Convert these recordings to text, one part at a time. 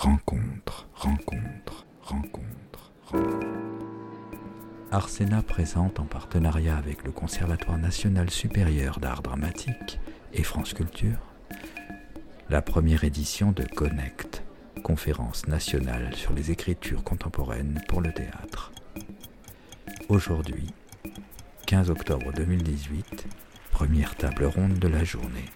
rencontre, rencontre, rencontre, rencontre. Arsena présente en partenariat avec le Conservatoire national supérieur d'art dramatique et France Culture la première édition de Connect, conférence nationale sur les écritures contemporaines pour le théâtre. Aujourd'hui, 15 octobre 2018, première table ronde de la journée.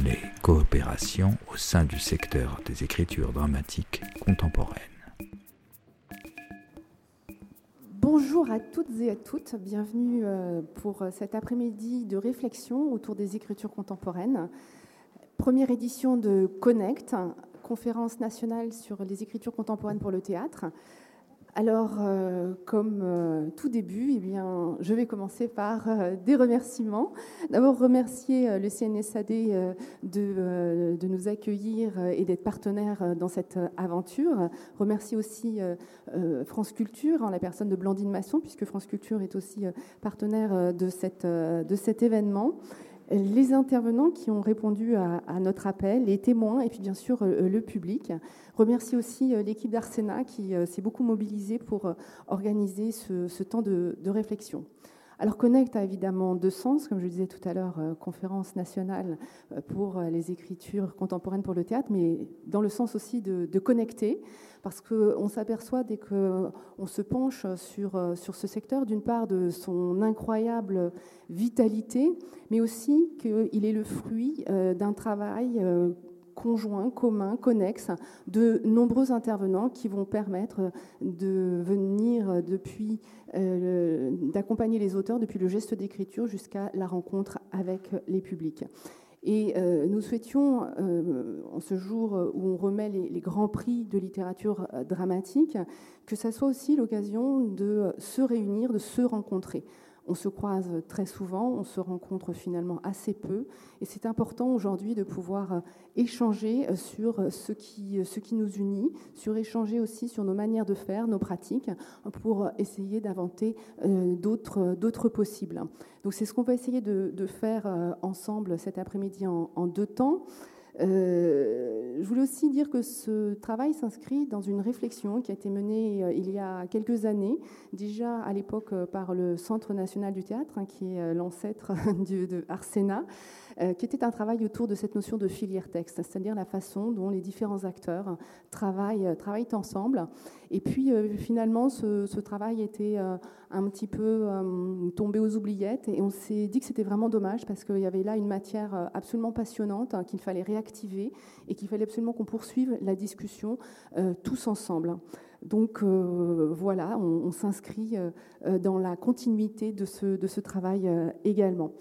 Les coopérations au sein du secteur des écritures dramatiques contemporaines. Bonjour à toutes et à toutes, bienvenue euh, pour cet après-midi de réflexion autour des écritures contemporaines. Première édition de Connect, conférence nationale sur les écritures contemporaines pour le théâtre. Alors, euh, comme euh, tout début, eh je vais commencer par euh, des remerciements. D'abord, remercier le CNSAD de, nous accueillir et d'être partenaire dans cette aventure. Remercier aussi France Culture, en la personne de Blandine Masson, puisque France Culture est aussi partenaire de cet événement les intervenants qui ont répondu à, notre appel, les témoins et puis bien sûr euh, le public. Remercie aussi euh, l'équipe d'Arsena qui euh, s'est beaucoup mobilisée pour organiser ce, temps de, réflexion. Alors Connect a évidemment deux sens, comme je disais tout à l'heure, conférence nationale pour les écritures contemporaines pour le théâtre, mais dans le sens aussi de, connecter parce qu'on s'aperçoit dès qu'on se penche sur, ce secteur, d'une part de son incroyable vitalité, mais aussi qu'il est le fruit euh, d'un travail euh, conjoint, commun, connexe de nombreux intervenants qui vont permettre de venir depuis, euh, d'accompagner les auteurs depuis le geste d'écriture jusqu'à la rencontre avec les publics. Et euh, nous souhaitions, euh, en ce jour où on remet les, grands prix de littérature dramatique, que ça soit aussi l'occasion de se réunir, de se rencontrer. On se croise très souvent, on se rencontre finalement assez peu, et c'est important aujourd'hui de pouvoir euh, échanger euh, sur euh, ce qui, ce qui nous unit, sur échanger aussi sur nos manières de faire, nos pratiques, pour essayer d'inventer d'autres possibles. Donc c'est ce qu'on va essayer de, faire ensemble cet après-midi en, deux temps. Euh, je voulais aussi dire que ce travail s'inscrit dans une réflexion qui a été menée euh, il y a quelques années, déjà à l'époque euh, par le Centre national du théâtre, hein, qui est l'ancêtre de Arsena, qui était un travail autour de cette notion de filière texte, c'est-à-dire la façon dont les différents acteurs travaillent, travaillent ensemble. Et puis finalement, ce, travail était un petit peu tombé aux oubliettes et on s'est dit que c'était vraiment dommage parce qu'il y avait là une matière absolument passionnante hein, qu'il fallait réactiver et qu'il fallait absolument qu'on poursuive la discussion euh, tous ensemble. Donc euh, voilà, on, s'inscrit euh, dans la continuité de ce travail également.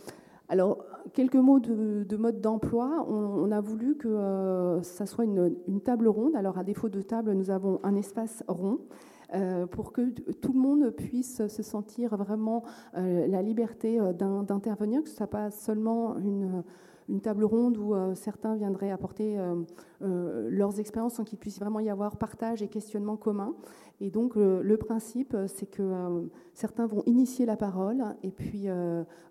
Alors, quelques mots de, mode d'emploi. On, a voulu que ça soit une, table ronde. Alors, à défaut de table, nous avons un espace rond. pour que tout le monde puisse se sentir vraiment la liberté d'intervenir, que ce soit pas seulement une, table ronde où euh, certains viendraient apporter euh, euh, leurs expériences sans qu'il puisse vraiment y avoir partage et questionnement commun. Et donc le principe, c'est que certains vont initier la parole et puis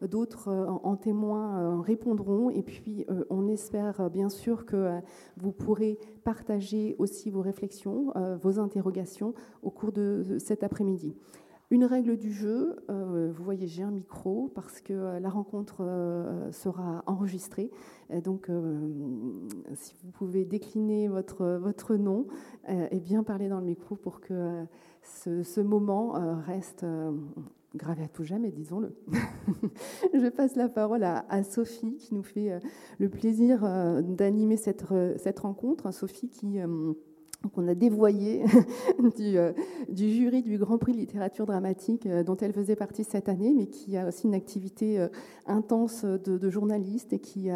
d'autres en, témoins répondront. Et puis on espère bien sûr que vous pourrez partager aussi vos réflexions, vos interrogations au cours de cet après-midi. Une règle du jeu, euh, vous voyez, j'ai un micro parce que euh, la rencontre euh, sera enregistrée. donc, si vous pouvez décliner votre, votre nom et bien parler dans le micro pour que ce, moment reste gravé à tout jamais, disons-le. Je passe la parole à, à, Sophie qui nous fait le plaisir d'animer cette, cette rencontre. Sophie qui on a dévoyé euh, du, jury du Grand Prix de littérature dramatique euh, dont elle faisait partie cette année, mais qui a aussi une activité euh, intense de, journaliste et qui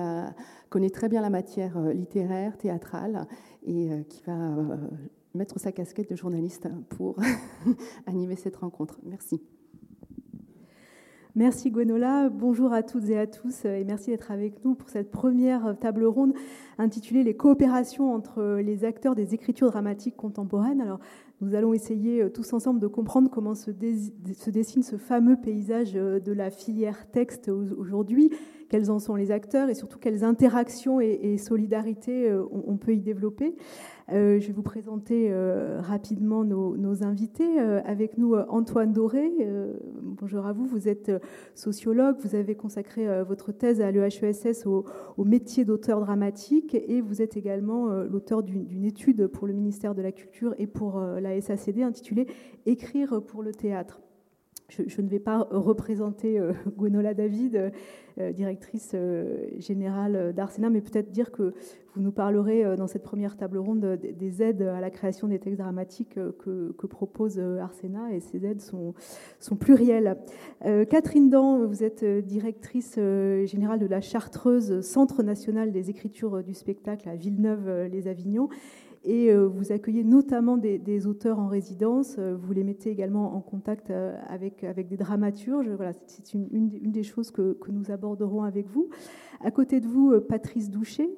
connaît très bien la matière littéraire, théâtrale, et qui va mettre sa casquette de journaliste pour animer cette rencontre. Merci. Merci Gwenola, bonjour à toutes et à tous et merci d'être avec nous pour cette première table ronde intitulée Les coopérations entre les acteurs des écritures dramatiques contemporaines. Alors, nous allons essayer euh, tous ensemble de comprendre comment se, dessine ce fameux paysage euh, de la filière texte aujourd'hui, quels en sont les acteurs et surtout quelles interactions et, solidarités on, peut y développer. je vais vous présenter rapidement nos, invités. avec nous, Antoine Doré. bonjour à vous. Vous êtes sociologue. Vous avez consacré votre thèse à l'EHESS au, au métier d'auteur dramatique et vous êtes également l'auteur d'une étude pour le ministère de la Culture et pour la SACD intitulée Écrire pour le théâtre. Je, ne vais pas représenter euh, David, euh, directrice euh, générale d'Arsena, mais peut-être dire que vous nous parlerez dans cette première table ronde des aides à la création des textes dramatiques que, propose Arsena, et ces aides sont, sont plurielles. Catherine Dan, vous êtes directrice générale de la Chartreuse Centre national des écritures du spectacle à Villeneuve-les-Avignon et euh, vous accueillez notamment des, auteurs en résidence. Euh, vous les mettez également en contact euh, avec, avec des dramaturges. Voilà, c'est une, des choses que, que, nous aborderons avec vous. À côté de vous, Patrice Doucher,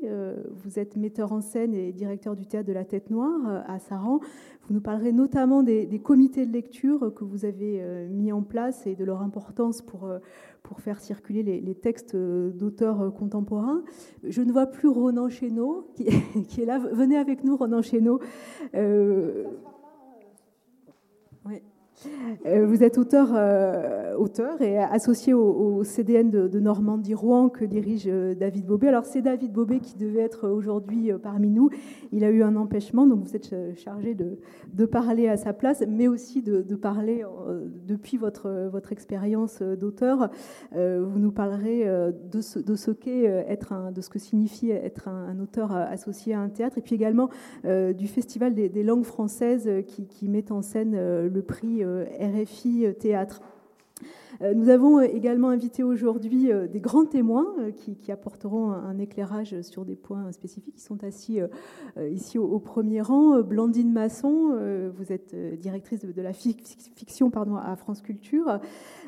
vous êtes metteur en scène et directeur du théâtre de la Tête Noire à Saran. Vous nous parlerez notamment des, des comités de lecture que vous avez mis en place et de leur importance pour pour faire circuler les, textes d'auteurs contemporains. Je ne vois plus Ronan Chénaud, qui, est là. Venez avec nous, Ronan Chénaud. Euh, euh, vous êtes auteur, euh, auteur et associé au, CDN de, Normandie-Rouen que dirige euh, David Bobé. Alors c'est David Bobé qui devait être aujourd'hui parmi nous. Il a eu un empêchement, donc vous êtes chargé de, parler à sa place, mais aussi de, parler depuis votre, votre expérience d'auteur. vous nous parlerez de ce, de un, de ce que signifie être un, auteur associé à un théâtre, et puis également du Festival des, langues françaises qui met en scène le prix RFI Théâtre. Euh, nous avons également invité aujourd'hui euh, des grands témoins euh, qui, apporteront un éclairage sur des points spécifiques. Ils sont assis ici au premier rang. Blandine Masson, vous êtes directrice de la fiction à France Culture.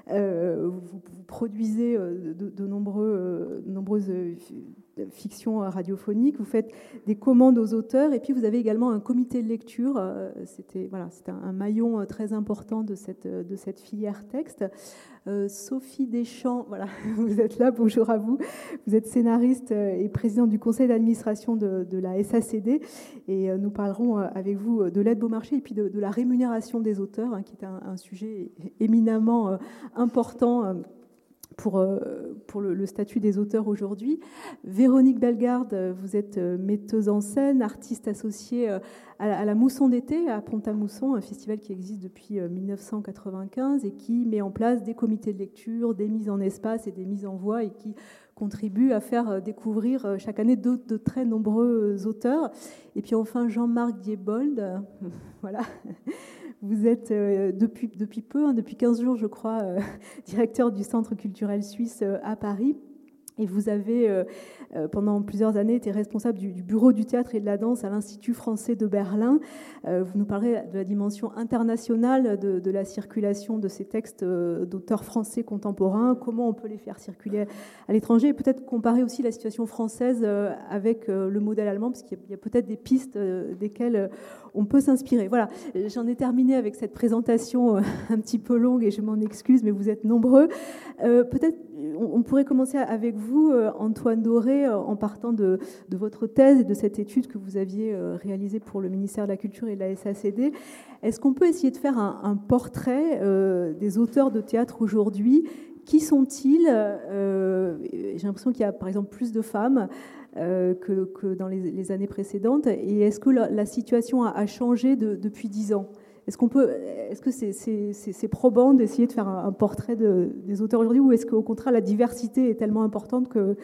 Vous produisez de nombreux, nombreuses fiction radiophonique, vous faites des commandes aux auteurs, et puis vous avez également un comité de lecture. Euh, c'était voilà, un, maillon euh, très important de cette, euh, de cette filière texte. Sophie Deschamps, voilà, vous êtes là, bonjour à vous. Vous êtes scénariste et présidente du conseil d'administration de, la SACD, et nous parlerons avec vous de l'aide marché et puis de, la rémunération des auteurs, hein, qui est un sujet éminemment important pour, euh, le, statut des auteurs aujourd'hui. Véronique Bellegarde, vous êtes euh, metteuse en scène, artiste associée euh, à la Mousson d'été à Pont-à-Mousson, un festival qui existe depuis 1995 et qui met en place des comités de lecture, des mises en espace et des mises en voix et qui contribue à faire découvrir chaque année de, de très nombreux auteurs. Et puis enfin Jean-Marc Diebold, voilà, vous êtes euh, depuis, depuis peu, hein, depuis 15 jours, je crois, euh, directeur du Centre culturel suisse euh, à Paris. Et vous avez, pendant plusieurs années, été responsable du, bureau du théâtre et de la danse à l'Institut français de Berlin. vous nous parlerez de la dimension internationale de, la circulation de ces textes d'auteurs français contemporains, comment on peut les faire circuler à l'étranger, et peut-être comparer aussi la situation française avec le modèle allemand, parce qu'il y a, peut-être des pistes desquelles on peut s'inspirer. Voilà, j'en ai terminé avec cette présentation euh, un petit peu longue et je m'en excuse, mais vous êtes nombreux. Euh, peut-être on pourrait commencer avec vous, euh, Antoine Doré, en partant de, votre thèse et de cette étude que vous aviez réalisée pour le ministère de la Culture et de la SACD. Est-ce qu'on peut essayer de faire un, portrait des auteurs de théâtre aujourd'hui? Qui sont-ils? J'ai l'impression qu'il y a par exemple plus de femmes. Euh, que, dans les, années précédentes Et est-ce que la, situation a, changé depuis dix ans? Est-ce qu'on est-ce que c'est, probant d'essayer de faire un, portrait des auteurs aujourd'hui, ou est-ce qu'au contraire la diversité est tellement importante que,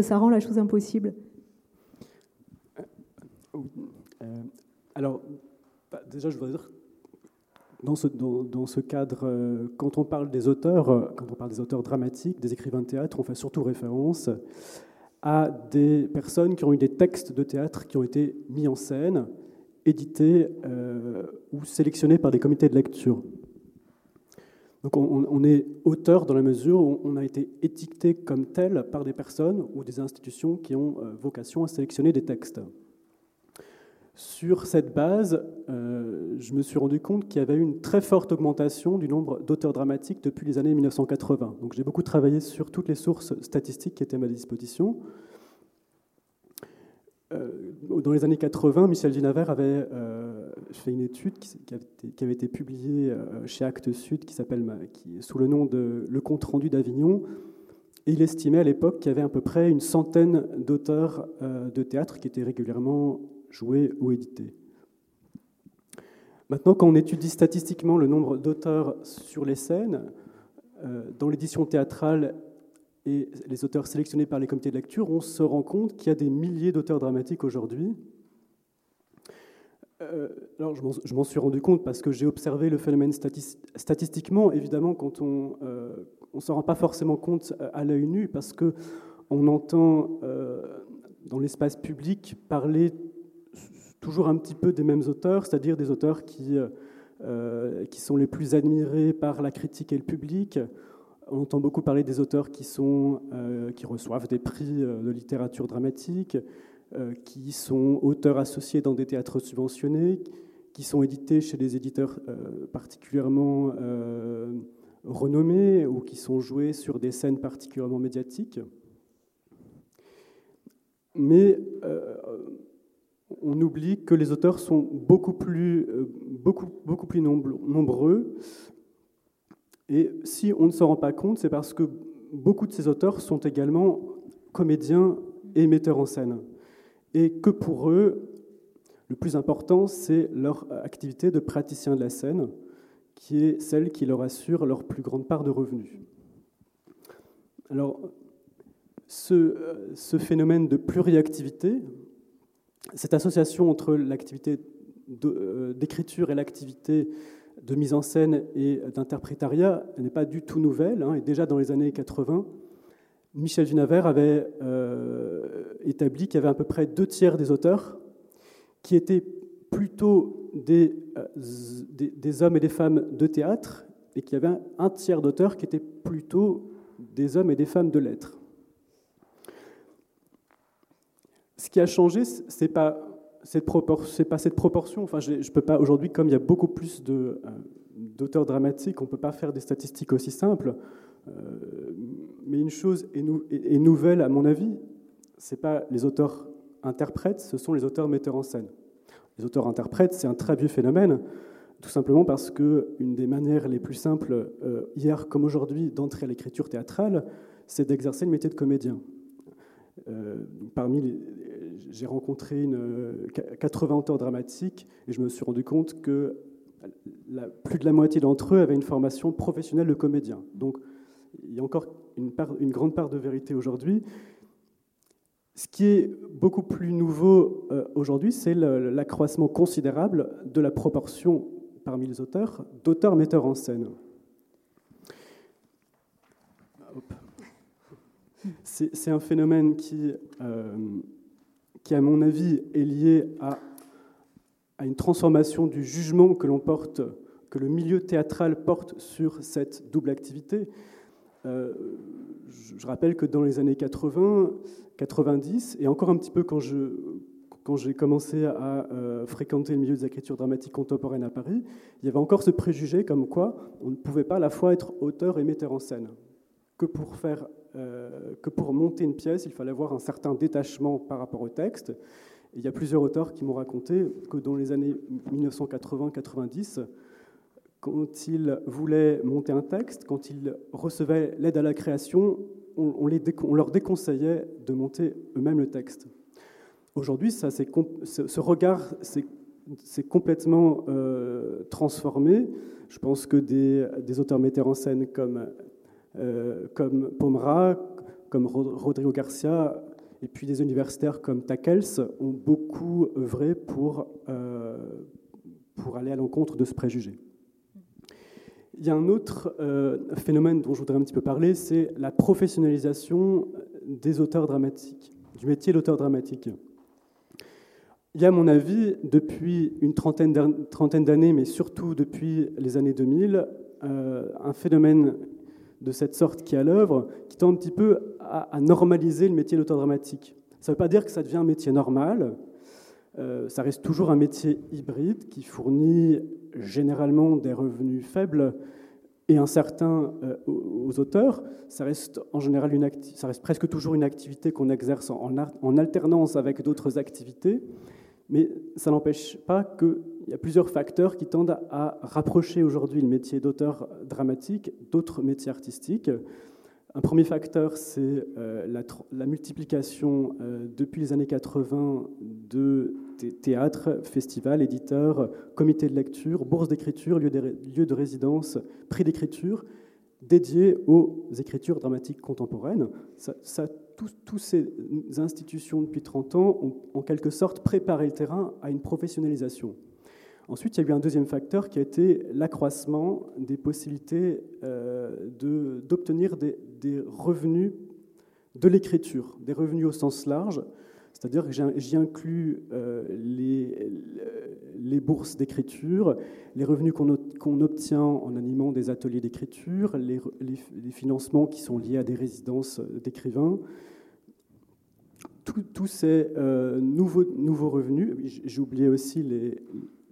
ça rend la chose impossible? Euh, Alors, bah, déjà, je voudrais dire dans ce, dans, ce, cadre, euh, quand on parle des auteurs, quand on parle des auteurs dramatiques, des écrivains de théâtre, on fait surtout référence à des personnes qui ont eu des textes de théâtre qui ont été mis en scène, édités euh, ou sélectionnés par des comités de lecture. Donc on, est auteur dans la mesure où on a été étiqueté comme tel par des personnes ou des institutions qui ont euh, vocation à sélectionner des textes. Sur cette base, euh, je me suis rendu compte qu'il y avait eu une très forte augmentation du nombre d'auteurs dramatiques depuis les années 1980. Donc j'ai beaucoup travaillé sur toutes les sources statistiques qui étaient à ma disposition. Euh, dans les années 80, Michel Ginaver avait euh, fait une étude qui, avait été, publiée chez Actes Sud, qui s'appelle sous le nom de Le compte rendu d'Avignon. Il estimait à l'époque qu'il y avait à peu près une centaine d'auteurs de théâtre qui étaient régulièrement joué ou édité. Maintenant, quand on étudie statistiquement le nombre d'auteurs sur les scènes, euh, dans l'édition théâtrale et les auteurs sélectionnés par les comités de lecture, on se rend compte qu'il y a des milliers d'auteurs dramatiques aujourd'hui. Euh, alors, je m'en suis rendu compte parce que j'ai observé le phénomène statistiquement. Évidemment, quand on euh, ne s'en rend pas forcément compte à l'œil nu, parce que on entend dans l'espace public parler toujours un petit peu des mêmes auteurs, c'est-à-dire des auteurs qui, euh, euh, qui sont les plus admirés par la critique et le public. On entend beaucoup parler des auteurs qui, euh, reçoivent des prix de littérature dramatique, qui sont auteurs associés dans des théâtres subventionnés, qui sont édités chez des éditeurs particulièrement renommés ou qui sont joués sur des scènes particulièrement médiatiques. Mais on oublie que les auteurs sont euh, beaucoup plus nombreux. Et si on ne s'en rend pas compte, c'est parce que beaucoup de ces auteurs sont également comédiens et metteurs en scène. Et que pour eux, le plus important, c'est leur activité de praticien de la scène, qui est celle qui leur assure leur plus grande part de revenus. Alors, ce, euh, phénomène de pluriactivité, cette association entre l'activité euh, d'écriture et l'activité de mise en scène et d'interprétariat n'est pas du tout nouvelle. Hein, et déjà dans les années 80, Michel Dunaver avait euh, établi qu'il y avait à peu près deux tiers des auteurs qui étaient plutôt des, euh, hommes et des femmes de théâtre et qu'il y avait un tiers d'auteurs qui étaient plutôt des hommes et des femmes de lettres. Ce qui a changé, c'est pas cette proportion, pas cette proportion. Enfin, je, peux pas aujourd'hui, comme il y a beaucoup plus de, euh, d'auteurs dramatiques, on peut pas faire des statistiques aussi simples. Euh, mais une chose est, est, nouvelle, à mon avis, c'est pas les auteurs interprètes, ce sont les auteurs metteurs en scène. Les auteurs interprètes, c'est un très vieux phénomène, tout simplement parce que une des manières les plus simples, euh, hier comme aujourd'hui, d'entrer à l'écriture théâtrale, c'est d'exercer le métier de comédien. parmi les, j'ai rencontré une, 80 auteurs dramatiques et je me suis rendu compte que plus de la moitié d'entre eux avaient une formation professionnelle de comédien. Donc il y a encore une, grande part de vérité aujourd'hui. Ce qui est beaucoup plus nouveau euh, aujourd'hui, c'est l'accroissement considérable de la proportion parmi les auteurs d'auteurs metteurs en scène. C'est un phénomène qui, euh, qui, à mon avis, est lié à, une transformation du jugement que l'on porte, que le milieu théâtral porte sur cette double activité. Euh, je rappelle que dans les années 80, 90, et encore un petit peu quand j'ai commencé à euh, fréquenter le milieu des écritures dramatiques contemporaines à Paris, il y avait encore ce préjugé comme quoi on ne pouvait pas à la fois être auteur et metteur en scène. Que pour faire euh, que pour monter une pièce, il fallait avoir un certain détachement par rapport au texte. il y a plusieurs auteurs qui m'ont raconté que dans les années 1980-90, quand ils voulaient monter un texte, quand ils recevaient l'aide à la création, on, leur déconseillait de monter eux-mêmes le texte. Aujourd'hui, ce regard s'est complètement euh, transformé. Je pense que des, des auteurs metteurs en scène comme comme Pomera, comme Rodrigo Garcia, et puis des universitaires comme Takels ont beaucoup œuvré pour, euh, pour aller à l'encontre de ce préjugé. Il y a un autre euh, phénomène dont je voudrais un petit peu parler, c'est la professionnalisation des auteurs dramatiques, du métier d'auteur dramatique. Il y a, à mon avis, depuis une trentaine d'années, mais surtout depuis les années 2000, un phénomène de cette sorte qui est à l'œuvre, qui tend un petit peu à, normaliser le métier d'auteur dramatique. Ça ne veut pas dire que ça devient un métier normal, Euh, ça reste toujours un métier hybride qui fournit généralement des revenus faibles et incertains euh, aux auteurs. Ça reste en général une ça reste presque toujours une activité qu'on exerce en, en, alternance avec d'autres activités, mais ça n'empêche pas qu'il y a plusieurs facteurs qui tendent à rapprocher aujourd'hui le métier d'auteur dramatique d'autres métiers artistiques. Un premier facteur, c'est euh, la, multiplication euh, depuis les années 80 de théâtres, festivals, éditeurs, comités de lecture, bourses d'écriture, lieux de, résidence, prix d'écriture, dédiés aux écritures dramatiques contemporaines. Ça, tous ces institutions depuis 30 ans ont en quelque sorte préparé le terrain à une professionnalisation. Ensuite, il y a eu un deuxième facteur qui a été l'accroissement des possibilités euh, d'obtenir des, revenus de l'écriture, des revenus au sens large. C'est-à-dire que j'y inclus euh, les, bourses d'écriture, les revenus qu'on obtient en animant des ateliers d'écriture, les, les, financements qui sont liés à des résidences d'écrivains. Tous ces euh, nouveaux, nouveaux revenus, j'ai oublié aussi les,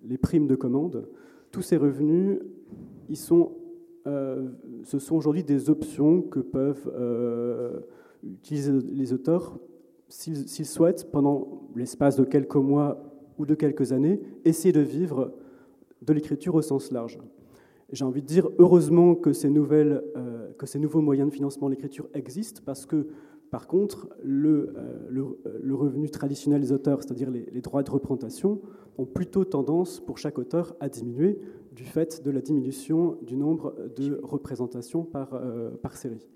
les primes de commande, tous ces revenus, ils sont, euh, ce sont aujourd'hui des options que peuvent euh, utiliser les auteurs s'ils souhaitent, pendant l'espace de quelques mois ou de quelques années, essayer de vivre de l'écriture au sens large. J'ai envie de dire heureusement que ces, nouvelles, euh, que ces nouveaux moyens de financement de l'écriture existent parce que par contre, le, le, revenu traditionnel des auteurs, c'est-à-dire les, droits de représentation, ont plutôt tendance pour chaque auteur à diminuer du fait de la diminution du nombre de représentations par, euh, par série.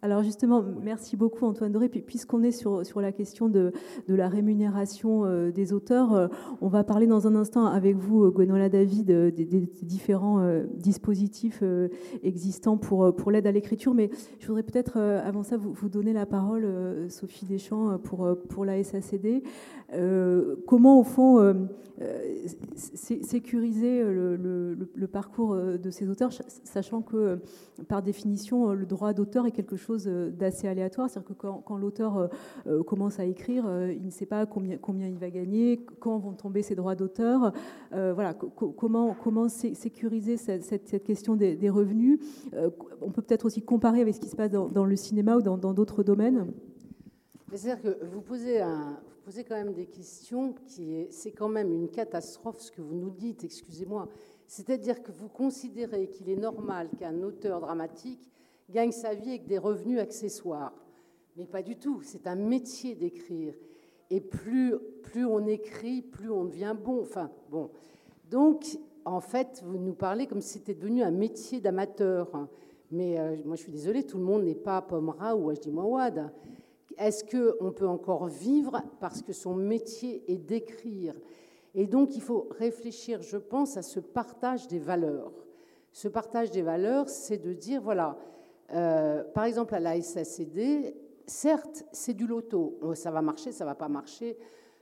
Alors justement, merci beaucoup Antoine Doré. Puisqu'on est sur, sur la question de, de la rémunération euh, des auteurs, euh, on va parler dans un instant avec vous, Gwenola David, des, différents dispositifs existants pour, pour l'aide à l'écriture. Mais je voudrais peut-être, avant ça, vous, vous, donner la parole, Sophie Deschamps, pour, pour la SACD. comment, au fond, sécuriser le, le, parcours de ces auteurs, sachant que, par définition, le droit d'auteur est quelque chose euh, d'assez aléatoire. C'est-à-dire que quand, l'auteur euh, euh, commence à écrire, il ne sait pas combien, il va gagner, quand vont tomber ses droits d'auteur. voilà, comment, sécuriser cette, question des, revenus? On peut peut-être aussi comparer avec ce qui se passe dans, le cinéma ou dans d'autres domaines. C'est-à-dire que vous posez, vous posez quand même des questions qui c'est quand même une catastrophe ce que vous nous dites, excusez-moi. C'est-à-dire que vous considérez qu'il est normal qu'un auteur dramatique gagne sa vie avec des revenus accessoires. Mais pas du tout, c'est un métier d'écrire. Et plus, plus on écrit, plus on devient bon. Enfin, bon. Donc, en fait, vous nous parlez comme si c'était devenu un métier d'amateur. Mais euh, moi, je suis désolée, tout le monde n'est pas Pomera ou Ajdi Mawad. Est-ce qu'on peut encore vivre parce que son métier est d'écrire? Et donc, il faut réfléchir, je pense, à ce partage des valeurs. Ce partage des valeurs, c'est de dire, voilà, euh, par exemple, à la SACD, certes, c'est du loto. Oh, ça va marcher, ça va pas marcher.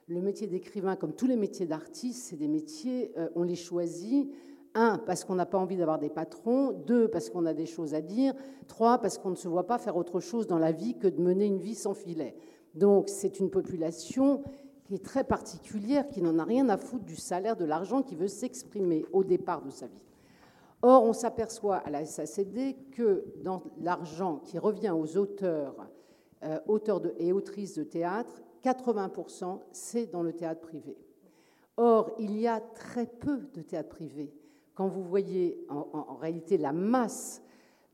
Le métier d'écrivain, comme tous les métiers d'artiste, c'est des métiers, euh, on les choisit. Un, parce qu'on n'a pas envie d'avoir des patrons. Deux, parce qu'on a des choses à dire. Trois, parce qu'on ne se voit pas faire autre chose dans la vie que de mener une vie sans filet. Donc, c'est une population qui est très particulière, qui n'en a rien à foutre du salaire, de l'argent, qui veut s'exprimer au départ de sa vie. Or, on s'aperçoit à la SACD que dans l'argent qui revient aux auteurs, euh, et autrices de théâtre, 80%, c'est dans le théâtre privé. Or, il y a très peu de théâtre privé. Quand vous voyez en, réalité la masse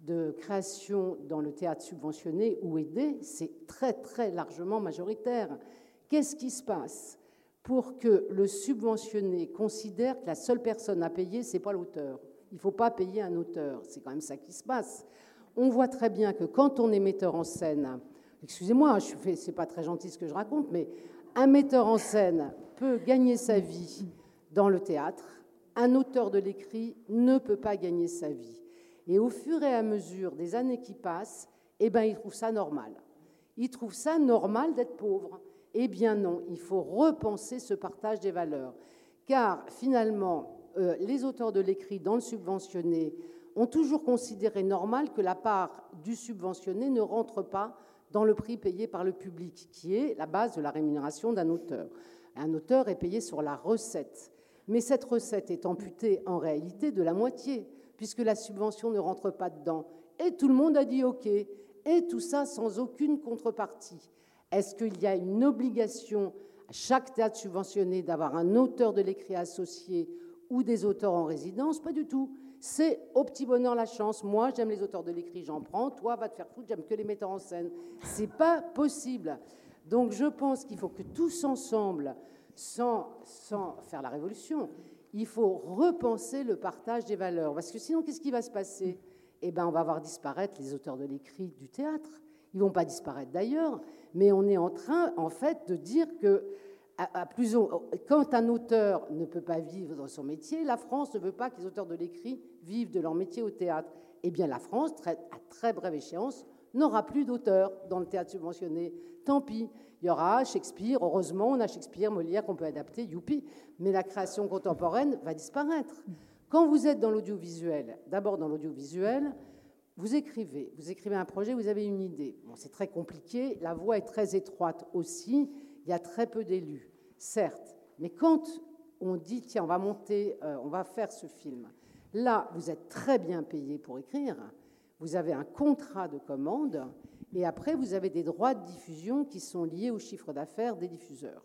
de création dans le théâtre subventionné ou aidé, c'est très très largement majoritaire. Qu'est-ce qui se passe pour que le subventionné considère que la seule personne à payer, c'est pas l'auteur? Il ne faut pas payer un auteur. C'est quand même ça qui se passe. On voit très bien que quand on est metteur en scène, excusez-moi, ce n'est pas très gentil ce que je raconte, mais un metteur en scène peut gagner sa vie dans le théâtre, un auteur de l'écrit ne peut pas gagner sa vie. Et au fur et à mesure des années qui passent, eh ben, il trouve ça normal. Il trouve ça normal d'être pauvre. Eh bien non, il faut repenser ce partage des valeurs. Car finalement, euh, les auteurs de l'écrit dans le subventionné ont toujours considéré normal que la part du subventionné ne rentre pas dans le prix payé par le public, qui est la base de la rémunération d'un auteur. Un auteur est payé sur la recette. Mais cette recette est amputée en réalité de la moitié, puisque la subvention ne rentre pas dedans. Et tout le monde a dit OK. Et tout ça sans aucune contrepartie. Est-ce qu'il y a une obligation à chaque théâtre subventionné d'avoir un auteur de l'écrit associé ou des auteurs en résidence Pas du tout. C'est au petit bonheur la chance. Moi, j'aime les auteurs de l'écrit, j'en prends. Toi, va te faire foutre, j'aime que les metteurs en scène. C'est pas possible. Donc, je pense qu'il faut que tous ensemble, sans, sans faire la révolution, il faut repenser le partage des valeurs. Parce que sinon, qu'est-ce qui va se passer? Eh bien, on va voir disparaître les auteurs de l'écrit du théâtre. Ils vont pas disparaître d'ailleurs, mais on est en train, en fait, de dire que quand un auteur ne peut pas vivre dans son métier, la France ne veut pas que les auteurs de l'écrit vivent de leur métier au théâtre. Eh bien, la France, à très brève échéance, n'aura plus d'auteurs dans le théâtre subventionné. Tant pis. Il y aura Shakespeare, heureusement, on a Shakespeare, Molière qu'on peut adapter, youpi, mais la création contemporaine va disparaître. Quand vous êtes dans l'audiovisuel, d'abord dans l'audiovisuel, vous écrivez, vous écrivez un projet, vous avez une idée. Bon, c'est très compliqué, la voie est très étroite aussi, il y a très peu d'élus, certes, mais quand on dit, tiens, on va monter, euh, on va faire ce film, là, vous êtes très bien payé pour écrire, vous avez un contrat de commande, et après, vous avez des droits de diffusion qui sont liés au chiffre d'affaires des diffuseurs.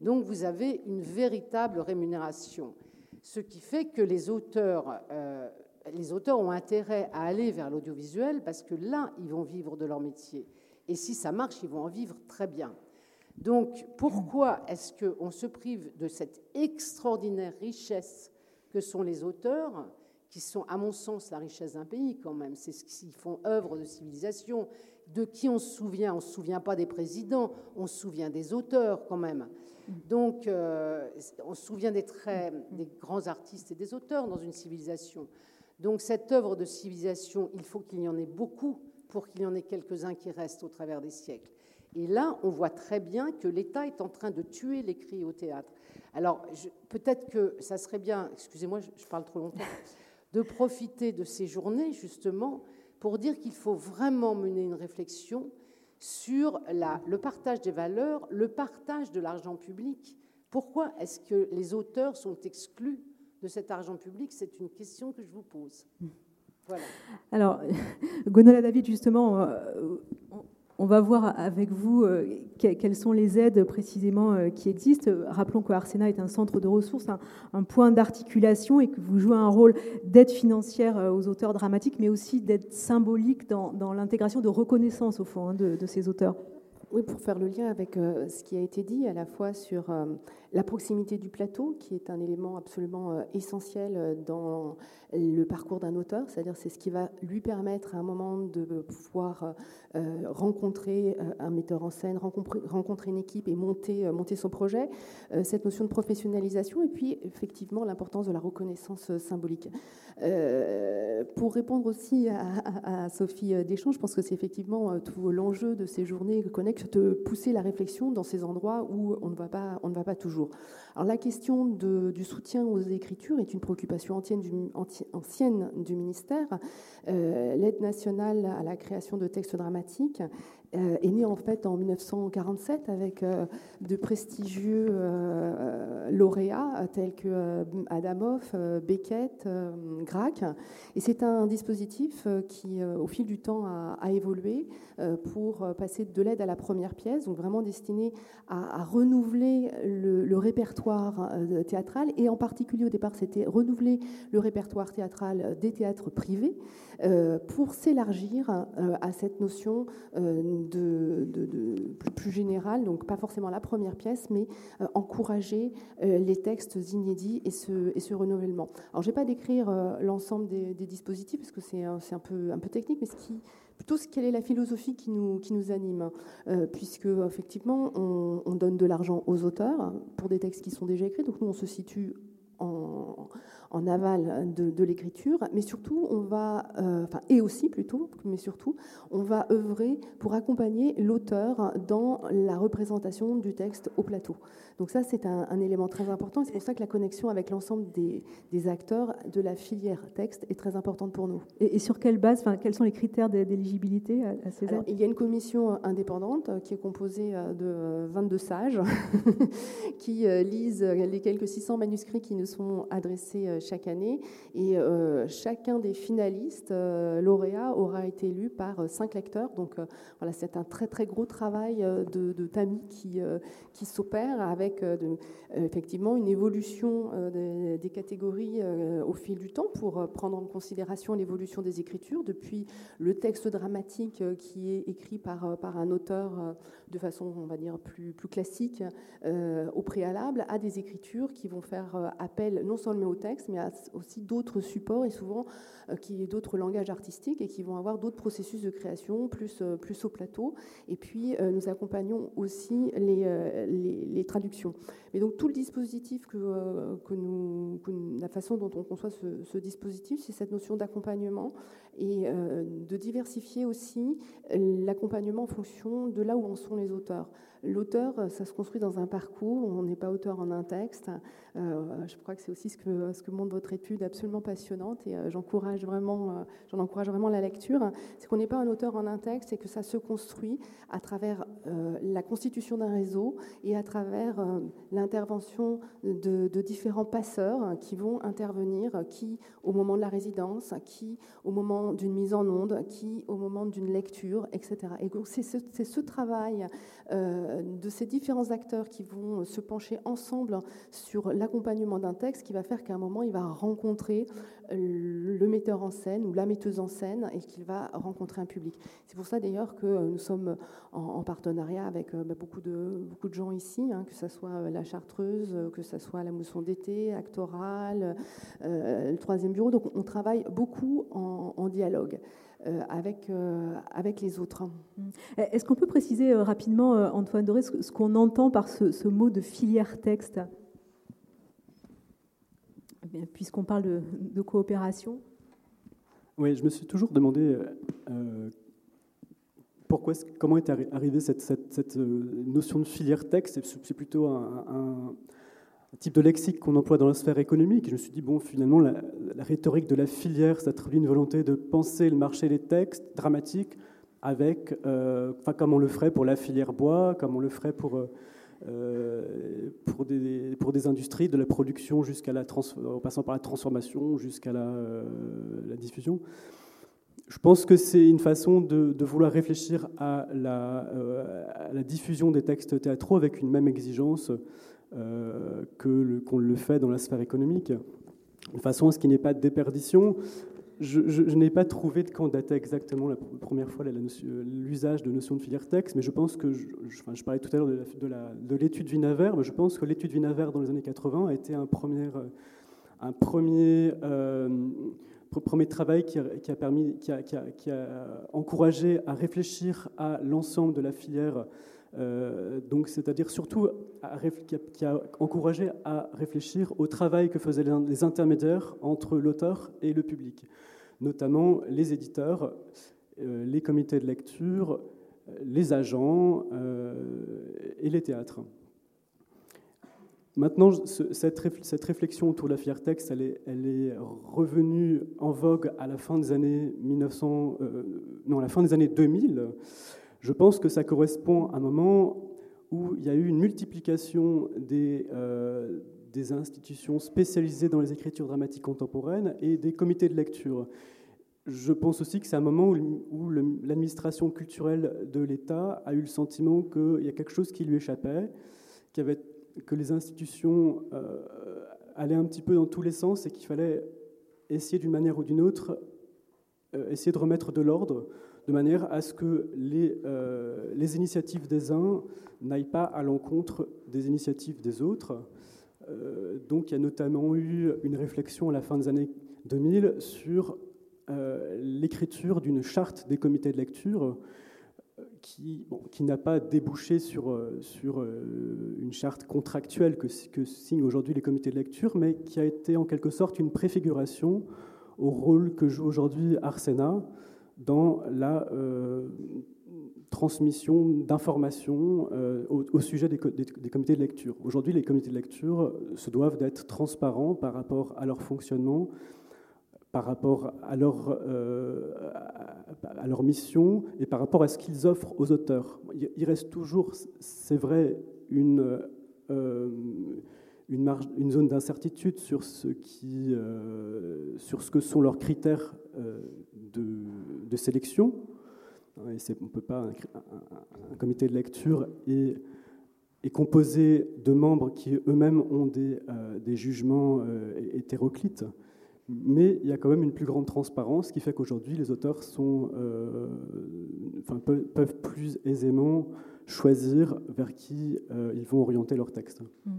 Donc, vous avez une véritable rémunération, ce qui fait que les auteurs... Euh, les auteurs ont intérêt à aller vers l'audiovisuel parce que là, ils vont vivre de leur métier. Et si ça marche, ils vont en vivre très bien. Donc, pourquoi est-ce qu'on se prive de cette extraordinaire richesse que sont les auteurs, qui sont, à mon sens, la richesse d'un pays quand même? C'est ce qui font œuvre de civilisation. De qui on se souvient? On ne se souvient pas des présidents, on se souvient des auteurs quand même. Donc, euh, on se souvient des, très, des grands artistes et des auteurs dans une civilisation. Donc cette œuvre de civilisation, il faut qu'il y en ait beaucoup pour qu'il y en ait quelques-uns qui restent au travers des siècles. Et là, on voit très bien que l'État est en train de tuer l'écrit au théâtre. Alors, peut-être que ça serait bien, excusez-moi, je parle trop longtemps, de profiter de ces journées, justement, pour dire qu'il faut vraiment mener une réflexion sur la, le partage des valeurs, le partage de l'argent public. Pourquoi est-ce que les auteurs sont exclus de cet argent public? C'est une question que je vous pose. Voilà. Alors, Gonala David, justement, euh, on va voir avec vous euh, quelles sont les aides précisément euh, qui existent. Rappelons que Arsena est un centre de ressources, un, point d'articulation et que vous jouez un rôle d'aide financière aux auteurs dramatiques, mais aussi d'aide symbolique dans, l'intégration de reconnaissance, au fond, hein, de, ces auteurs. Oui, pour faire le lien avec ce qui a été dit à la fois sur la proximité du plateau, qui est un élément absolument euh, essentiel euh, dans le parcours d'un auteur, c'est-à-dire c'est ce qui va lui permettre à un moment de pouvoir euh, rencontrer un metteur en scène, rencontrer une équipe et monter, son projet, cette notion de professionnalisation et puis effectivement l'importance de la reconnaissance symbolique. pour répondre aussi à, Sophie Deschamps, je pense que c'est effectivement tout l'enjeu de ces journées Connect de pousser la réflexion dans ces endroits où on ne va pas, on ne va pas toujours. Alors, la question du soutien aux écritures est une préoccupation ancienne du, ministère. Euh, l'aide nationale à la création de textes dramatiques euh, est née en fait en 1947 avec euh, de prestigieux lauréats tels que Adamov, Beckett, Grac. Et c'est un dispositif qui, au fil du temps, a, évolué pour passer de l'aide à la première pièce, donc vraiment destiné à, renouveler le, le répertoire euh, théâtral, et en particulier au départ, c'était renouveler le répertoire théâtral des théâtres privés euh, pour s'élargir euh, à cette notion de, plus générale, donc pas forcément la première pièce, mais encourager les textes inédits et ce, renouvellement. Alors, je ne vais pas décrire l'ensemble des, dispositifs, parce que c'est un, peu, technique, mais ce plutôt quelle est la philosophie qui nous, anime, euh, puisque effectivement on, donne de l'argent aux auteurs pour des textes qui sont déjà écrits, donc nous on se situe en, en aval de, l'écriture, mais surtout, on va, enfin, et aussi plutôt, mais surtout, on va œuvrer pour accompagner l'auteur dans la représentation du texte au plateau. Donc ça, c'est un, élément très important. C'est pour ça que la connexion avec l'ensemble des, acteurs de la filière texte est très importante pour nous. Et, sur quelle base, enfin, quels sont les critères d'éligibilité à, ces aides Il y a une commission indépendante qui est composée de 22 sages qui euh, lisent les quelques 600 manuscrits qui nous sont adressés euh, chaque année. Et euh, chacun des finalistes lauréats aura été lu par cinq lecteurs. Donc voilà, c'est un très très gros travail de, de tamis qui, qui s'opère avec effectivement une évolution des, catégories au fil du temps pour prendre en considération l'évolution des écritures, depuis le texte dramatique qui est écrit par, par un auteur de façon, on va dire, plus, plus classique au préalable, à des écritures qui vont faire appel non seulement au texte, mais aussi d'autres supports et souvent qui est d'autres langages artistiques et qui vont avoir d'autres processus de création plus, plus au plateau. Et puis, nous accompagnons aussi les traductions. Mais donc tout le dispositif que, euh, que, nous, la façon dont on conçoit ce, dispositif, c'est cette notion d'accompagnement et euh, de diversifier aussi l'accompagnement en fonction de là où en sont les auteurs. L'auteur, ça se construit dans un parcours, on n'est pas auteur en un texte. Euh, je crois que c'est aussi ce que, ce que montre votre étude absolument passionnante et j'encourage vraiment, j'en encourage vraiment la lecture. C'est qu'on n'est pas un auteur en un texte et que ça se construit à travers la constitution d'un réseau et à travers l'intervention de, différents passeurs qui vont intervenir, qui au moment de la résidence, qui au moment d'une mise en onde, qui au moment d'une lecture, etc. Et c'est ce, travail euh, de ces différents acteurs qui vont se pencher ensemble sur l'accompagnement d'un texte qui va faire qu'à un moment, il va rencontrer le metteur en scène ou la metteuse en scène et qu'il va rencontrer un public. C'est pour ça d'ailleurs que nous sommes en, partenariat avec euh, bah, beaucoup, de, beaucoup de gens ici, hein, que ce soit la Chartreuse, que ce soit la mousson d'été, Actoral, euh, le troisième bureau. Donc on travaille beaucoup en, dialogue. Euh, avec, avec les autres. Mmh. Est-ce qu'on peut préciser rapidement, Antoine Doré, ce, qu'on entend par ce, mot de filière texte? Puisqu'on parle de, coopération Oui, je me suis toujours demandé pourquoi, comment est arrivée cette, euh, notion de filière texte C'est plutôt un, type de lexique qu'on emploie dans la sphère économique. je me suis dit, bon, finalement, la, rhétorique de la filière, ça traduit une volonté de penser le marché des textes dramatiques avec, euh, comme on le ferait pour la filière bois, comme on le ferait pour, euh, pour, des, pour des industries, de la production jusqu'à la en passant par la transformation jusqu'à la, la diffusion je pense que c'est une façon de, vouloir réfléchir à la, euh, la, diffusion des textes théâtraux avec une même exigence euh, qu'on le fait dans la sphère économique, de façon à ce qu'il n'y ait pas de déperdition. Je, n'ai pas trouvé de quand datait exactement la première fois l'usage de notion de filière texte, mais je pense que, je, je parlais tout à l'heure de l'étude Vinaver, mais je pense que l'étude Vinaver dans les années 80 a été un premier, un premier euh, premier travail qui a, permis, qui a, encouragé à réfléchir à l'ensemble de la filière, euh, donc c'est-à-dire surtout qui, a, encouragé à réfléchir au travail que faisaient les intermédiaires entre l'auteur et le public, notamment les éditeurs, euh, les comités de lecture, les agents euh, et les théâtres. Maintenant, cette, réflexion autour de la filière texte, elle est, revenue en vogue à la fin des années 1900, euh, non, à la fin des années 2000. Je pense que ça correspond à un moment où il y a eu une multiplication des, euh, des institutions spécialisées dans les écritures dramatiques contemporaines et des comités de lecture. Je pense aussi que c'est un moment où, l'administration culturelle de l'État a eu le sentiment qu'il y a quelque chose qui lui échappait, que les institutions euh, allaient un petit peu dans tous les sens et qu'il fallait essayer d'une manière ou d'une autre, euh, essayer de remettre de l'ordre, de manière à ce que les, euh, les initiatives des uns n'aillent pas à l'encontre des initiatives des autres. donc il y a notamment eu une réflexion à la fin des années 2000 sur l'écriture d'une charte des comités de lecture qui, n'a pas débouché sur, une charte contractuelle que signent aujourd'hui les comités de lecture, mais qui a été en quelque sorte une préfiguration au rôle que joue aujourd'hui Arsena dans la transmission d'informations au, sujet des, comités de lecture. Aujourd'hui, les comités de lecture se doivent d'être transparents par rapport à leur fonctionnement, par rapport à leur, euh, à leur mission et par rapport à ce qu'ils offrent aux auteurs. Il reste toujours, c'est vrai, une, euh, une, zone d'incertitude sur, ce euh, sur ce que sont leurs critères de, de, sélection. Et on peut pas, un, comité de lecture est, composé de membres qui eux-mêmes ont des, des jugements hétéroclites mais il y a quand même une plus grande transparence qui fait qu'aujourd'hui, les auteurs euh, peuvent plus aisément choisir vers qui euh, ils vont orienter leur texte. Mmh.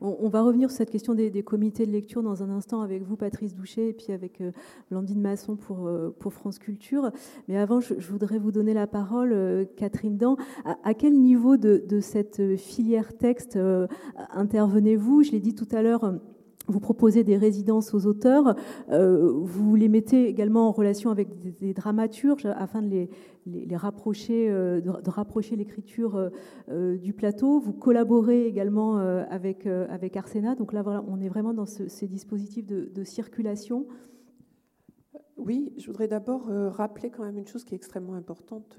On, va revenir sur cette question des, comités de lecture dans un instant avec vous, Patrice Douchet, et puis avec euh, Blandine Masson pour, pour France Culture. Mais avant, je, voudrais vous donner la parole, Catherine Dan. À, quel niveau de cette filière texte intervenez-vous? Je l'ai dit tout à l'heure vous proposez des résidences aux auteurs, euh, vous les mettez également en relation avec des, dramaturges afin de les, les, rapprocher, euh, de, rapprocher l'écriture euh, du plateau. Vous collaborez également avec, avec Arsena. Donc là, on est vraiment dans ces dispositifs de, de, circulation. Oui, je voudrais d'abord rappeler quand même une chose qui est extrêmement importante.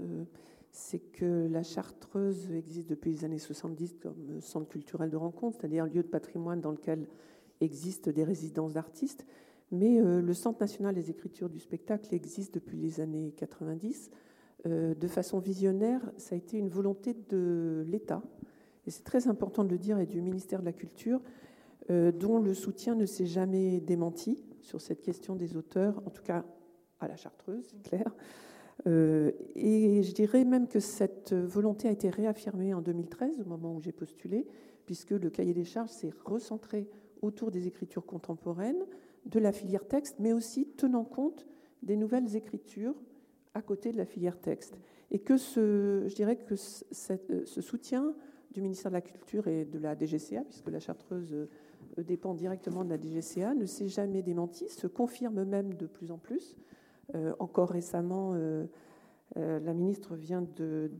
c'est que la Chartreuse existe depuis les années 70 comme centre culturel de rencontre, c'est-à-dire lieu de patrimoine dans lequel existent des résidences d'artistes, mais euh, le Centre national des écritures du spectacle existe depuis les années 90. Euh, de façon visionnaire, ça a été une volonté de l'État, et c'est très important de le dire, et du ministère de la Culture, euh, dont le soutien ne s'est jamais démenti sur cette question des auteurs, en tout cas à la Chartreuse, c'est clair. et je dirais même que cette volonté a été réaffirmée en 2013, au moment où j'ai postulé, puisque le cahier des charges s'est recentré autour des écritures contemporaines, de la filière texte, mais aussi tenant compte des nouvelles écritures à côté de la filière texte. Et que ce, je dirais que ce soutien du ministère de la Culture et de la DGCA, puisque la Chartreuse euh, dépend directement de la DGCA, ne s'est jamais démenti, se confirme même de plus en plus. Euh, encore récemment, euh, la ministre vient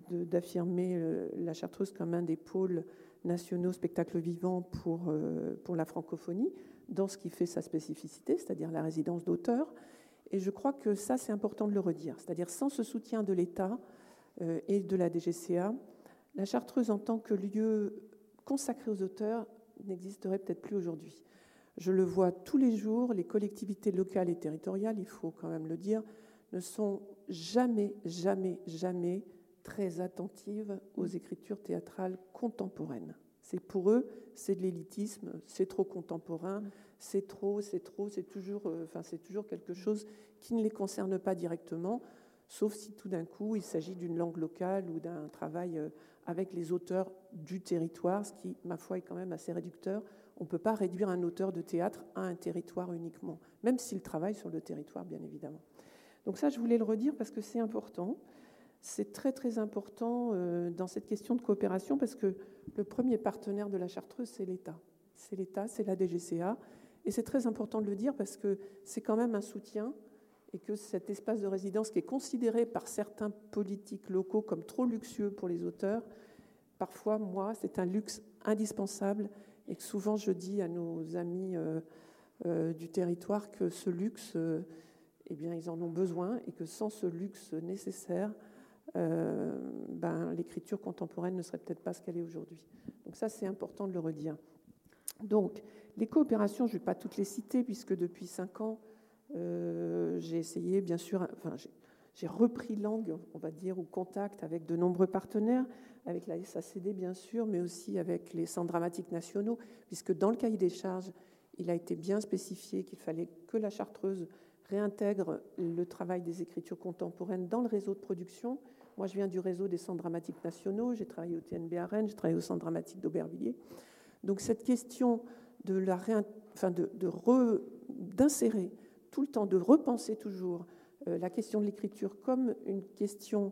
d'affirmer la Chartreuse comme un des pôles nationaux spectacles vivants pour, euh, pour la francophonie, dans ce qui fait sa spécificité, c'est-à-dire la résidence d'auteur. Et je crois que ça, c'est important de le redire. C'est-à-dire sans ce soutien de l'État euh, et de la DGCA, la Chartreuse en tant que lieu consacré aux auteurs n'existerait peut-être plus aujourd'hui. Je le vois tous les jours, les collectivités locales et territoriales, il faut quand même le dire, ne sont jamais, jamais, jamais très attentives aux écritures théâtrales contemporaines. C'est pour eux, c'est de l'élitisme, c'est trop contemporain, c'est trop, c'est trop, c'est toujours, euh, enfin, c'est toujours quelque chose qui ne les concerne pas directement, sauf si tout d'un coup il s'agit d'une langue locale ou d'un travail euh, avec les auteurs du territoire, ce qui, ma foi, est quand même assez réducteur. On ne peut pas réduire un auteur de théâtre à un territoire uniquement, même s'il travaille sur le territoire, bien évidemment. Donc ça, je voulais le redire parce que c'est important. C'est très très important euh, dans cette question de coopération parce que le premier partenaire de la Chartreuse, c'est l'État. C'est l'État, c'est la DGCA. Et c'est très important de le dire parce que c'est quand même un soutien et que cet espace de résidence qui est considéré par certains politiques locaux comme trop luxueux pour les auteurs, parfois, moi, c'est un luxe indispensable et que souvent je dis à nos amis euh, euh, du territoire que ce luxe, eh bien, ils en ont besoin et que sans ce luxe nécessaire, euh, ben, l'écriture contemporaine ne serait peut-être pas ce qu'elle est aujourd'hui. Donc ça, c'est important de le redire. Donc, les coopérations, je ne vais pas toutes les citer, puisque depuis cinq ans, euh, j'ai essayé, bien sûr, enfin, j'ai repris langue, on va dire, ou contact avec de nombreux partenaires, avec la SACD, bien sûr, mais aussi avec les centres dramatiques nationaux, puisque dans le cahier des charges, il a été bien spécifié qu'il fallait que la chartreuse réintègre le travail des écritures contemporaines dans le réseau de production, moi, je viens du réseau des centres dramatiques nationaux, j'ai travaillé au TNB à Rennes, j'ai travaillé au centre dramatique d'Aubervilliers. Donc cette question de la enfin de, d'insérer tout le temps, de repenser toujours euh, la question de l'écriture comme une question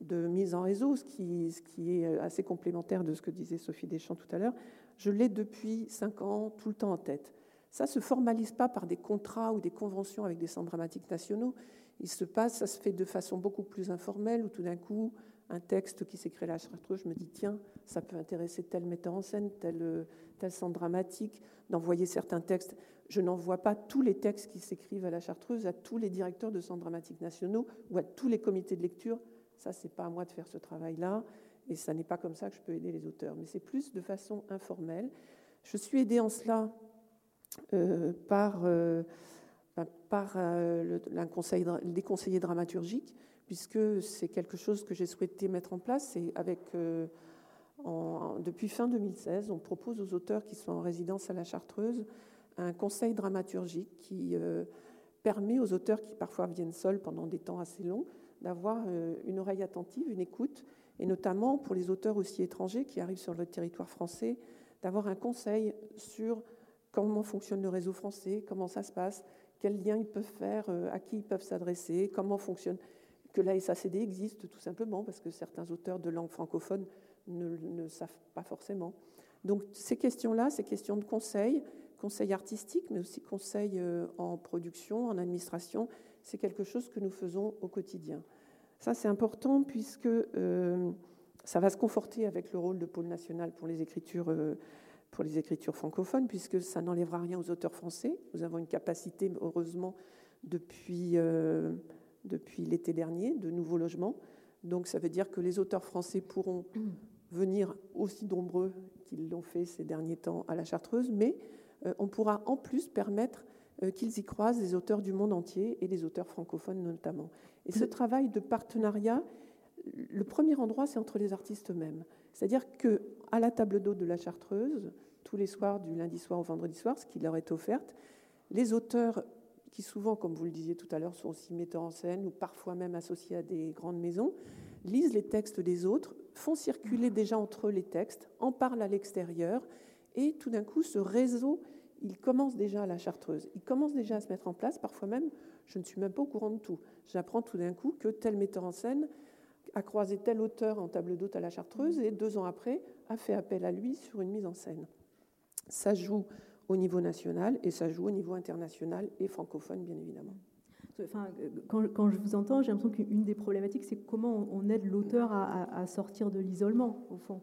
de mise en réseau, ce qui, ce qui est assez complémentaire de ce que disait Sophie Deschamps tout à l'heure. Je l'ai depuis cinq ans, tout le temps en tête. Ça ne se formalise pas par des contrats ou des conventions avec des centres dramatiques nationaux. Il se passe, ça se fait de façon beaucoup plus informelle, où tout d'un coup, un texte qui s'écrit à la Chartreuse, je me dis, tiens, ça peut intéresser tel metteur en scène, tel, tel centre dramatique, d'envoyer certains textes. Je n'envoie pas tous les textes qui s'écrivent à la Chartreuse à tous les directeurs de centres dramatiques nationaux ou à tous les comités de lecture. Ça, c'est pas à moi de faire ce travail-là, et ça n'est pas comme ça que je peux aider les auteurs. Mais c'est plus de façon informelle. Je suis aidée en cela euh, par, euh, par euh, le, conseil, les conseillers dramaturgiques, puisque c'est quelque chose que j'ai souhaité mettre en place. Et en, depuis fin 2016, on propose aux auteurs qui sont en résidence à la Chartreuse un conseil dramaturgique qui permet aux auteurs qui parfois viennent seuls pendant des temps assez longs d'avoir une oreille attentive, une écoute, et notamment pour les auteurs aussi étrangers qui arrivent sur le territoire français, d'avoir un conseil sur comment fonctionne le réseau français, comment ça se passe, quels liens ils peuvent faire, euh, à qui ils peuvent s'adresser, comment fonctionne, que la SACD existe tout simplement, parce que certains auteurs de langue francophone ne, ne savent pas forcément. Donc ces questions-là, ces questions de conseil, conseil artistique, mais aussi conseil euh, en production, en administration, c'est quelque chose que nous faisons au quotidien. Ça, c'est important puisque euh, ça va se conforter avec le rôle de pôle national pour les écritures pour les écritures francophones, puisque ça n'enlèvera rien aux auteurs français. Nous avons une capacité, heureusement, depuis, euh, depuis l'été dernier, de nouveaux logements. Donc ça veut dire que les auteurs français pourront venir aussi nombreux qu'ils l'ont fait ces derniers temps à la Chartreuse, mais euh, on pourra en plus permettre euh, qu'ils y croisent les auteurs du monde entier et les auteurs francophones notamment. Et ce travail de partenariat, le premier endroit, c'est entre les artistes eux-mêmes. C'est-à-dire que à la table d'hôte de la Chartreuse, tous les soirs, du lundi soir au vendredi soir, ce qui leur est offerte. Les auteurs, qui souvent, comme vous le disiez tout à l'heure, sont aussi metteurs en scène ou parfois même associés à des grandes maisons, lisent les textes des autres, font circuler déjà entre eux les textes, en parlent à l'extérieur, et tout d'un coup, ce réseau, il commence déjà à la Chartreuse. Il commence déjà à se mettre en place. Parfois même, je ne suis même pas au courant de tout. J'apprends tout d'un coup que tel metteur en scène a croisé tel auteur en table d'hôte à la Chartreuse et deux ans après a fait appel à lui sur une mise en scène. Ça joue au niveau national et ça joue au niveau international et francophone, bien évidemment. Enfin, quand, je vous entends, j'ai l'impression qu'une des problématiques, c'est comment on aide l'auteur à, sortir de l'isolement, au fond.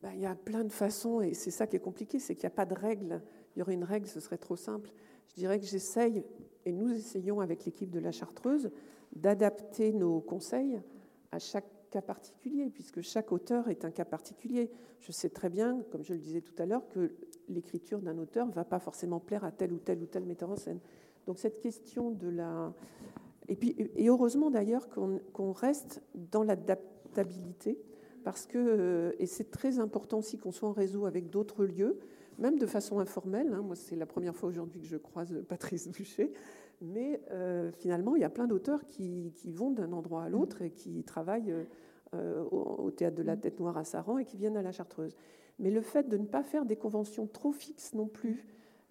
Ben, il y a plein de façons, et c'est ça qui est compliqué, c'est qu'il n'y a pas de règle. Il y aurait une règle, ce serait trop simple. Je dirais que j'essaye, et nous essayons avec l'équipe de la Chartreuse, d'adapter nos conseils à chaque cas particulier, puisque chaque auteur est un cas particulier. Je sais très bien, comme je le disais tout à l'heure, que l'écriture d'un auteur ne va pas forcément plaire à tel ou tel ou tel metteur en scène. Donc cette question de la... Et, puis, et heureusement d'ailleurs qu'on reste dans l'adaptabilité, parce que, euh, et c'est très important aussi qu'on soit en réseau avec d'autres lieux, même de façon informelle. Hein. Moi, c'est la première fois aujourd'hui que je croise Patrice Boucher. Mais euh, finalement, il y a plein d'auteurs qui, vont d'un endroit à l'autre et qui travaillent euh, au, théâtre de la Tête Noire à Saran et qui viennent à la Chartreuse. Mais le fait de ne pas faire des conventions trop fixes non plus,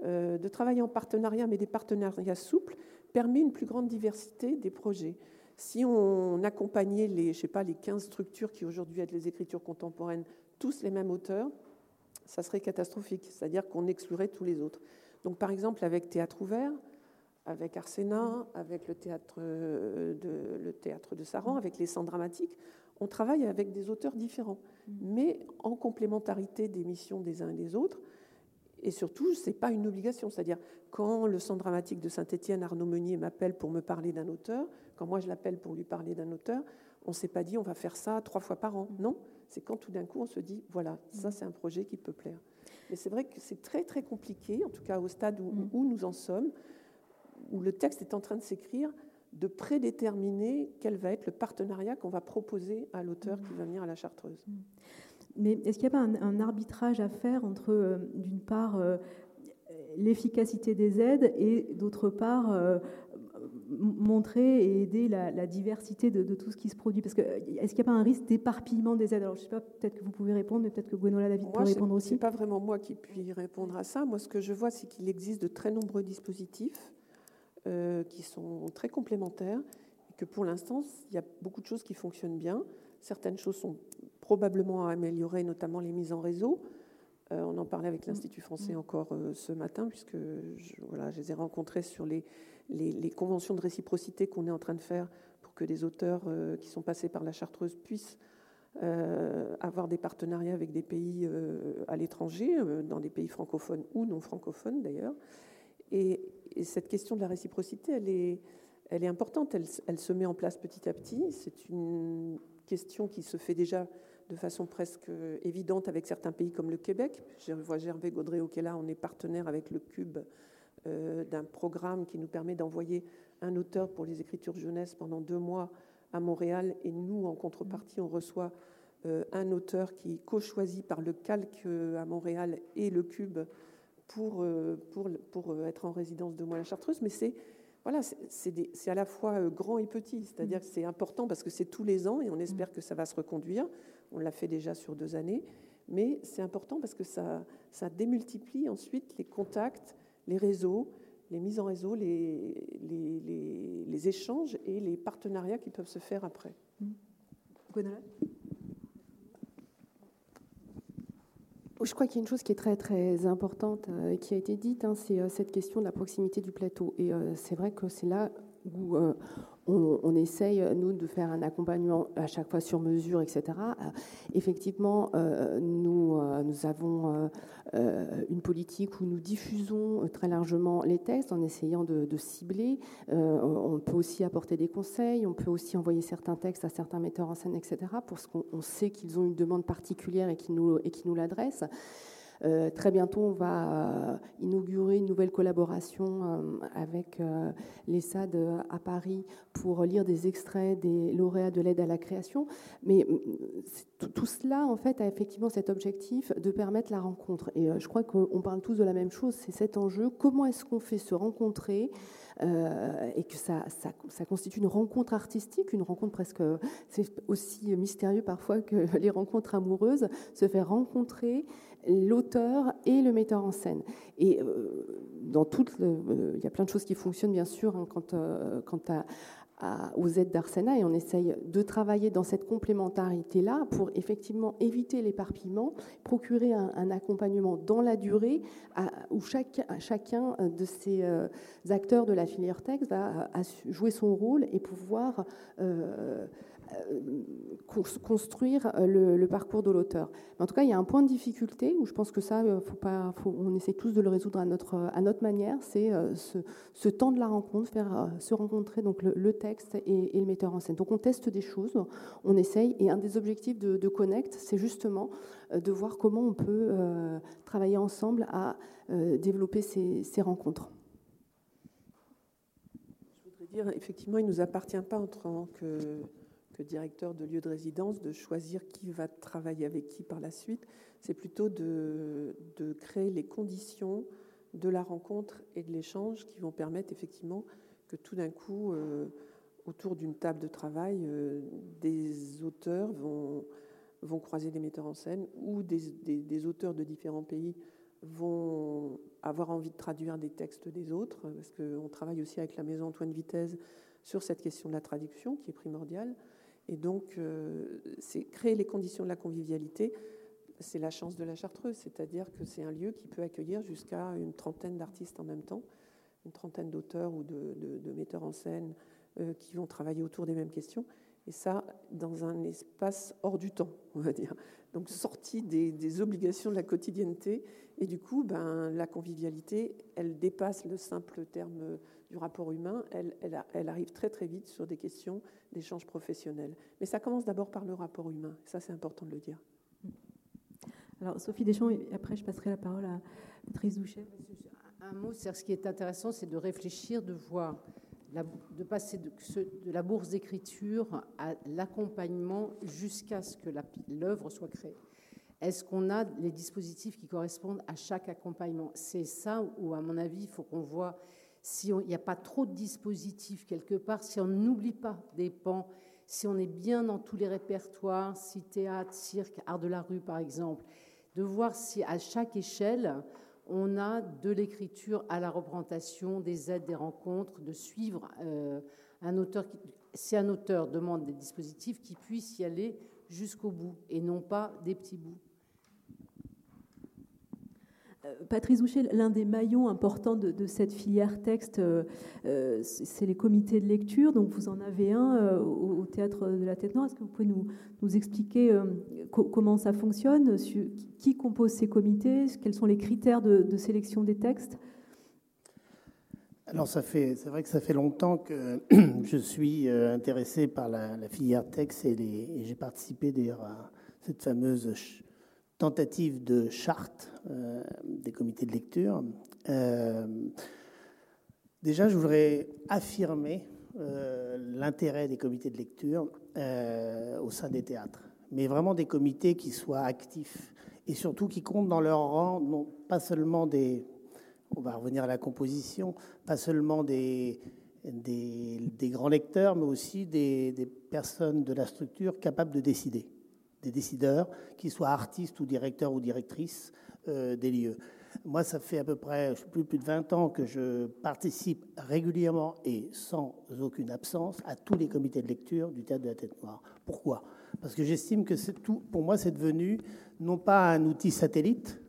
euh, de travailler en partenariat, mais des partenariats souples, permet une plus grande diversité des projets. Si on accompagnait les, je sais pas, les 15 structures qui aujourd'hui aident les écritures contemporaines, tous les mêmes auteurs, ça serait catastrophique, c'est-à-dire qu'on exclurait tous les autres. Donc par exemple avec Théâtre ouvert, avec Arsena, avec le théâtre euh, de, le théâtre de Saran, avec les centres dramatiques, on travaille avec des auteurs différents, mais en complémentarité des missions des uns et des autres. Et surtout, ce n'est pas une obligation. C'est-à-dire, quand le centre dramatique de Saint-Étienne, Arnaud Meunier, m'appelle pour me parler d'un auteur, quand moi je l'appelle pour lui parler d'un auteur, on ne s'est pas dit on va faire ça trois fois par an. Non, c'est quand tout d'un coup on se dit voilà, ça c'est un projet qui peut plaire. Mais c'est vrai que c'est très très compliqué, en tout cas au stade où, mm. où nous en sommes, où le texte est en train de s'écrire, de prédéterminer quel va être le partenariat qu'on va proposer à l'auteur qui va venir à la Chartreuse. Mais est-ce qu'il n'y a pas un, arbitrage à faire entre, euh, d'une part, euh, l'efficacité des aides et, d'autre part, euh, montrer et aider la, diversité de, tout ce qui se produit? Parce que est-ce qu'il n'y a pas un risque d'éparpillement des aides? Alors, je ne sais pas, peut-être que vous pouvez répondre, mais peut-être que Gwenola David peut répondre aussi. Ce n'est pas vraiment moi qui puis répondre à ça. Moi, ce que je vois, c'est qu'il existe de très nombreux dispositifs euh, qui sont très complémentaires, que pour l'instant, il y a beaucoup de choses qui fonctionnent bien. Certaines choses sont probablement à améliorer, notamment les mises en réseau. Euh, on en parlait avec l'Institut français encore euh, ce matin, puisque je, voilà, je les ai rencontrés sur les, les, conventions de réciprocité qu'on est en train de faire pour que les auteurs qui sont passés par la Chartreuse puissent avoir des partenariats avec des pays à l'étranger, dans des pays francophones ou non francophones d'ailleurs. Et, cette question de la réciprocité, elle est, est importante, elle, se met en place petit à petit. C'est une question qui se fait déjà de façon presque évidente avec certains pays comme le Québec. Je vois Gervais Gaudré là, on est partenaire avec le Cube euh, d'un programme qui nous permet d'envoyer un auteur pour les écritures jeunesse pendant deux mois à Montréal. Et nous, en contrepartie, on reçoit euh, un auteur qui est co-choisi par le Calque euh, à Montréal et le Cube pour, pour, pour être en résidence de mois à la Chartreuse. Mais c'est voilà, c'est à la fois grand et petit, c'est-à-dire que c'est important parce que c'est tous les ans et on espère que ça va se reconduire. On l'a fait déjà sur deux années, mais c'est important parce que ça, ça démultiplie ensuite les contacts, les réseaux, les mises en réseau, les, les, échanges et les partenariats qui peuvent se faire après. Je crois qu'il y a une chose qui est très très importante euh, qui a été dite, hein, c'est euh, cette question de la proximité du plateau. Et euh, c'est vrai que c'est là où on, essaye, nous, de faire un accompagnement à chaque fois sur mesure, etc. Euh, effectivement, euh, nous, euh, avons une politique où nous diffusons très largement les textes en essayant de, cibler. on peut aussi apporter des conseils, on peut aussi envoyer certains textes à certains metteurs en scène, etc., parce qu'on sait qu'ils ont une demande particulière et qu'ils nous, nous l'adressent. Euh, très bientôt, on va euh, inaugurer une nouvelle collaboration euh, avec l'ESAD à Paris pour lire des extraits des lauréats de l'aide à la création. Mais tout, cela, en fait, a effectivement cet objectif de permettre la rencontre. Et je crois qu'on parle tous de la même chose, c'est cet enjeu. Comment est-ce qu'on fait se rencontrer et que ça, constitue une rencontre artistique, une rencontre presque, aussi mystérieux parfois que les rencontres amoureuses, se faire rencontrer l'auteur et le metteur en scène. Et euh, dans euh, il y a plein de choses qui fonctionnent bien sûr hein, quant, euh, à, aux aides d'Arsena et on essaye de travailler dans cette complémentarité-là pour effectivement éviter l'éparpillement, procurer un, accompagnement dans la durée où chaque, chacun de ces acteurs de la filière texte va jouer son rôle et pouvoir construire euh, le, parcours de l'auteur. En tout cas, il y a un point de difficulté où je pense que ça, euh, on essaie tous de le résoudre à notre, manière, c'est ce, temps de la rencontre, faire se rencontrer donc le, texte et, le metteur en scène. Donc on teste des choses, on essaye, et un des objectifs de, Connect, c'est justement de voir comment on peut travailler ensemble à développer ces, ces rencontres. Effectivement, il ne nous appartient pas en tant que que directeur de lieu de résidence de choisir qui va travailler avec qui par la suite. C'est plutôt de, créer les conditions de la rencontre et de l'échange qui vont permettre effectivement que tout d'un coup, euh, autour d'une table de travail, euh, des auteurs vont, vont croiser des metteurs en scène ou des, des, auteurs de différents pays vont avoir envie de traduire des textes des autres, parce qu'on travaille aussi avec la maison Antoine Vitesse sur cette question de la traduction qui est primordiale. Et donc, euh, créer les conditions de la convivialité. C'est la chance de la Chartreuse, c'est-à-dire que c'est un lieu qui peut accueillir jusqu'à une trentaine d'artistes en même temps, une trentaine d'auteurs ou de, metteurs en scène euh, qui vont travailler autour des mêmes questions. Et ça, dans un espace hors du temps, on va dire. Donc, sorti des, obligations de la quotidienneté. Et du coup, ben, la convivialité, elle dépasse le simple terme du rapport humain. Elle, elle arrive très, très vite sur des questions d'échange professionnel. Mais ça commence d'abord par le rapport humain. Ça, c'est important de le dire. Alors, Sophie Deschamps, et après, je passerai la parole à Patrice Douchet. Un mot, c'est ce qui est intéressant, c'est de réfléchir, de voir, de passer de, de la bourse d'écriture à l'accompagnement jusqu'à ce que l'œuvre soit créée. Est-ce qu'on a les dispositifs qui correspondent à chaque accompagnement? C'est ça où, à mon avis, il faut qu'on voit s'il n'y a pas trop de dispositifs quelque part, si on n'oublie pas des pans, si on est bien dans tous les répertoires, si théâtre, cirque, art de la rue par exemple, de voir si à chaque échelle, on a de l'écriture à la représentation, des aides, des rencontres, de suivre euh, un auteur. Si un auteur demande des dispositifs, qui puisse y aller jusqu'au bout et non pas des petits bouts. Euh, Patrice Ouchet, l'un des maillons importants de, cette filière texte, euh, euh, c'est les comités de lecture. Donc vous en avez un au, Théâtre de la Tête Noire. Est-ce que vous pouvez nous, expliquer comment ça fonctionne Qui compose ces comités Quels sont les critères de, sélection des textes? Alors, c'est vrai que ça fait longtemps que je suis intéressé par la, filière texte et, et j'ai participé d'ailleurs à cette fameuse tentative de charte euh, des comités de lecture. Euh, déjà, je voudrais affirmer euh, l'intérêt des comités de lecture au sein des théâtres, mais vraiment des comités qui soient actifs et surtout qui comptent dans leur rang, non pas seulement des, on va revenir à la composition, pas seulement des, des, grands lecteurs, mais aussi des, des personnes de la structure capables de décider des décideurs, qu'ils soient artistes ou directeurs ou directrices euh, des lieux. Moi, ça fait à peu près plus, de 20 ans que je participe régulièrement et sans aucune absence à tous les comités de lecture du Théâtre de la Tête Noire. Pourquoi? Parce que j'estime que pour moi, c'est devenu non pas un outil satellite,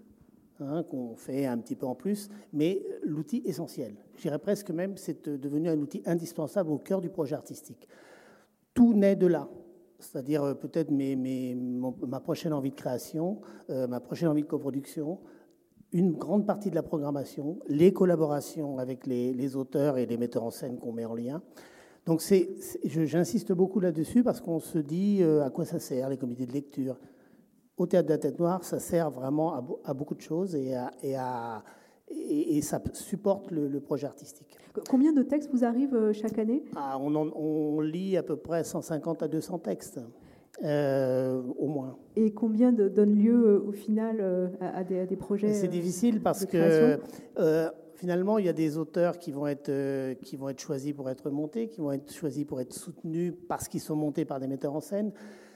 hein, qu'on fait un petit peu en plus, mais l'outil essentiel. Je dirais presque même c'est devenu un outil indispensable au cœur du projet artistique. Tout naît de là c'est-à-dire euh, peut-être ma prochaine envie de création, euh, ma prochaine envie de coproduction, une grande partie de la programmation, les collaborations avec les, auteurs et les metteurs en scène qu'on met en lien. Donc j'insiste beaucoup là-dessus parce qu'on se dit euh, à quoi ça sert, les comités de lecture? Au théâtre de la tête noire, ça sert vraiment à, beaucoup de choses et, et, ça supporte le projet artistique. Combien de textes vous arrivent euh, chaque année? Ah, on, lit à peu près 150 à 200 textes. Euh, au moins. Et combien de, donne lieu euh, au final à, des, projets C'est difficile parce que finalement il y a des auteurs qui vont être qui vont être choisis pour être montés, qui vont être choisis pour être soutenus parce qu'ils sont montés par des metteurs en scène.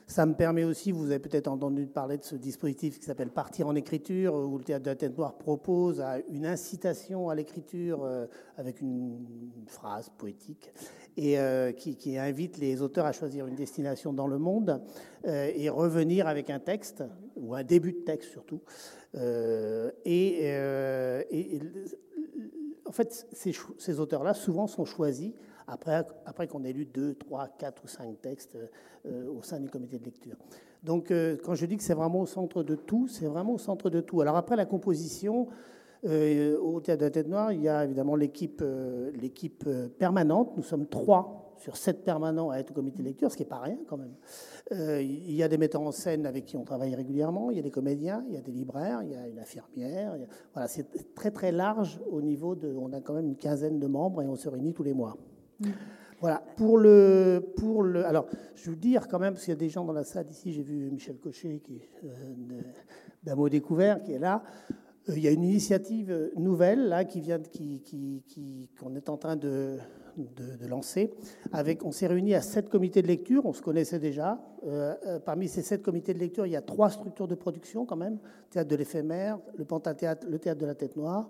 Ça me permet aussi, vous avez peut-être entendu parler de ce dispositif qui s'appelle Partir en écriture, où le théâtre de la tête noire propose une incitation à l'écriture euh, avec une phrase poétique et euh, qui, invite les auteurs à choisir une destination dans le monde euh, et revenir avec un texte, ou un début de texte surtout. et, en fait, ces auteurs-là, souvent, sont choisis après, qu'on ait lu deux, trois, quatre ou cinq textes euh, au sein du comité de lecture. Donc, euh, quand je dis que c'est vraiment au centre de tout, c'est vraiment au centre de tout. Alors, après la composition, euh, au Théâtre de la Tête Noire, il y a évidemment l'équipe l'équipe permanente. Nous sommes trois sur sept permanents à être au comité de lecture, ce qui n'est pas rien quand même. il y a des metteurs en scène avec qui on travaille régulièrement, il y a des comédiens, il y a des libraires, il y a une infirmière. voilà, c'est très très large au niveau de. On a quand même une quinzaine de membres et on se réunit tous les mois. Voilà, pour le, pour le. Alors, je veux dire quand même, parce qu'il y a des gens dans la salle ici, j'ai vu Michel Cochet, qui euh, d'un mot découvert, qui est là. Euh, il y a une initiative nouvelle là qui vient, qui, qui, qu'on est en train de, de, lancer. Avec, on s'est réunis à sept comités de lecture, on se connaissait déjà. Euh, parmi ces sept comités de lecture, il y a trois structures de production quand même théâtre de l'éphémère, le Pantathéâtre, le théâtre de la Tête Noire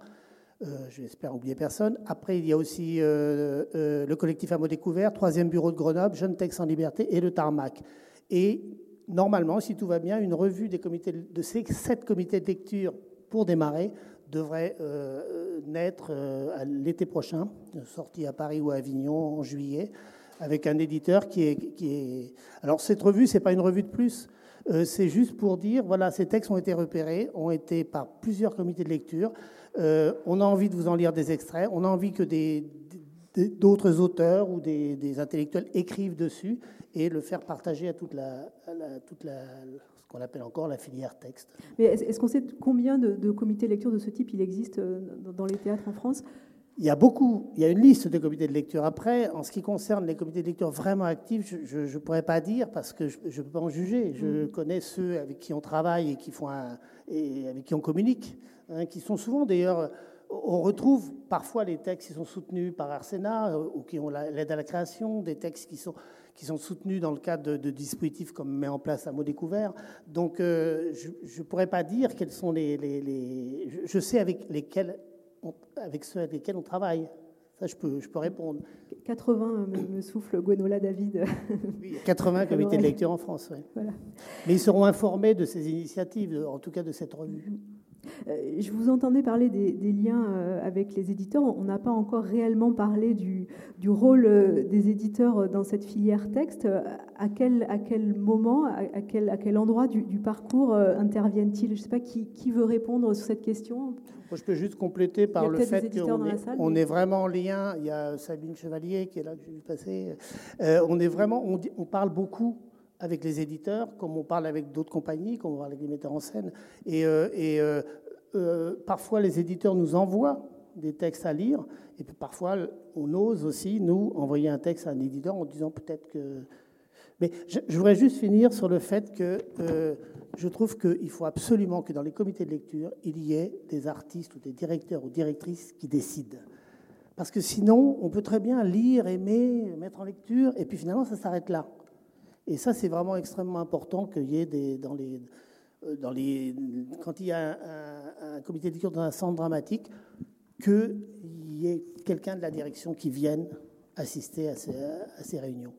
euh, j'espère oublier personne. Après, il y a aussi euh, euh, le collectif mots découvert, troisième bureau de Grenoble, Jeunes Textes en Liberté et le Tarmac. Et normalement, si tout va bien, une revue des comités de ces sept comités de lecture pour démarrer devrait naître l'été prochain, sortie à Paris ou à Avignon en juillet, avec un éditeur qui est. Qui est... Alors, cette revue, ce n'est pas une revue de plus. c'est juste pour dire, voilà, ces textes ont été repérés, ont été par plusieurs comités de lecture. Euh, on a envie de vous en lire des extraits, on a envie que d'autres auteurs ou des, intellectuels écrivent dessus et le faire partager à toute la, toute la ce qu'on appelle encore la filière texte. Mais est-ce qu'on sait combien de, comités de lecture de ce type il existe euh, dans les théâtres en France? Il y a beaucoup, il y a une liste de comités de lecture. Après, en ce qui concerne les comités de lecture vraiment actifs, je ne pourrais pas dire parce que je ne peux pas en juger. Je mm. connais ceux avec qui on travaille et, qui font et avec qui on communique. Hein, qui sont souvent d'ailleurs on retrouve parfois les textes qui sont soutenus par Arsena ou qui ont l'aide à la création, des textes qui sont, qui sont soutenus dans le cadre de, dispositifs comme met en place un mot découvert. Donc je ne pourrais pas dire quels sont les, les, Je sais avec lesquels avec ceux avec lesquels on travaille. Ça, je peux, je peux répondre. 80, me, souffle Gwenola David. Oui, 80 comités de lecture en France. Voilà. Mais ils seront informés de ces initiatives, en tout cas de cette revue. Euh, je vous entendais parler des, liens euh, avec les éditeurs. On n'a pas encore réellement parlé du, du, rôle euh, des éditeurs dans cette filière texte. À quel, à quel moment, à quel, à quel endroit du, parcours interviennent-ils? Je ne sais pas qui, qui, veut répondre sur cette question. Moi, je peux juste compléter par le fait qu'on est, on est vraiment en lien. Il y a Sabine Chevalier qui est là, que j'ai vu passer. on est vraiment, on, on parle beaucoup avec les éditeurs, comme on parle avec d'autres compagnies, comme on parle avec les metteurs en scène. Et, et euh, parfois les éditeurs nous envoient des textes à lire, et parfois on ose aussi, nous, envoyer un texte à un éditeur en disant peut-être que... Mais je, voudrais juste finir sur le fait que euh, je trouve qu'il faut absolument que dans les comités de lecture, il y ait des artistes ou des directeurs ou directrices qui décident. Parce que sinon, on peut très bien lire, aimer, mettre en lecture, et puis finalement, ça s'arrête là. Et ça, c'est vraiment extrêmement important qu'il y ait des, dans les euh, dans les, quand il y a un, comité de lecture dans un centre dramatique, qu'il y ait quelqu'un de la direction qui vienne assister à ces, réunions.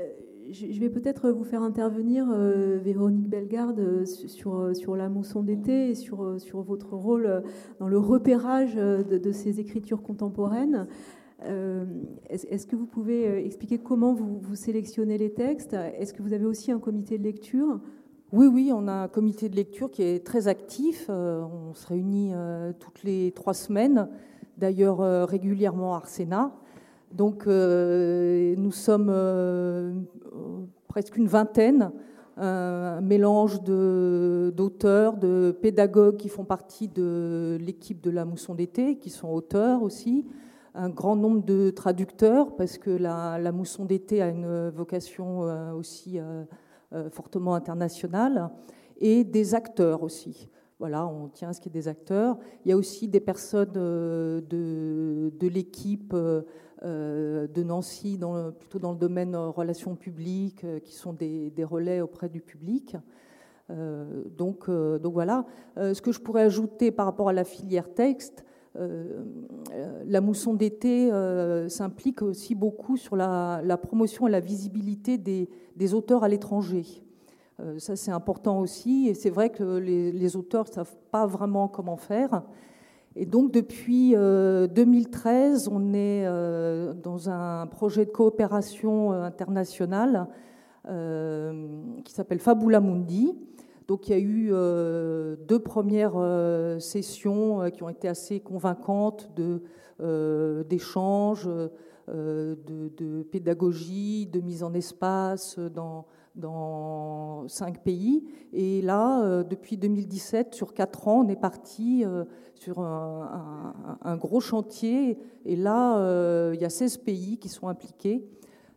Euh, je vais peut-être vous faire intervenir, euh, Véronique Bellegarde, sur, sur la mousson d'été et sur, sur votre rôle dans le repérage de, ces écritures contemporaines. Est-ce que vous pouvez expliquer comment vous, sélectionnez les textes? Est-ce que vous avez aussi un comité de lecture? Oui, oui, on a un comité de lecture qui est très actif. Euh, on se réunit euh, toutes les trois semaines, d'ailleurs euh, régulièrement à Arsena. Donc nous sommes presque une vingtaine, un mélange d'auteurs, de, pédagogues qui font partie de l'équipe de la mousson d'été, qui sont auteurs aussi, un grand nombre de traducteurs, parce que la, mousson d'été a une vocation aussi euh, fortement international et des acteurs aussi. Voilà, on tient à ce qu'il y ait des acteurs. Il y a aussi des personnes euh, de, l'équipe euh, de Nancy, plutôt dans le domaine relations publiques, qui sont des, relais auprès du public. donc voilà. ce que je pourrais ajouter par rapport à la filière texte, la mousson d'été s'implique aussi beaucoup sur la, promotion et la visibilité des, auteurs à l'étranger. Euh, ça, c'est important aussi. Et c'est vrai que les, auteurs ne savent pas vraiment comment faire. Et donc, depuis 2013, euh, on est euh, dans un projet de coopération internationale qui s'appelle Fabula Mundi. Donc, il y a eu deux premières sessions qui ont été assez convaincantes d'échanges, de, pédagogie, de mise en espace dans cinq pays. Et là, euh, depuis 2017, sur quatre ans, on est parti euh, sur un, gros chantier. Et là, euh, il y a 16 pays qui sont impliqués.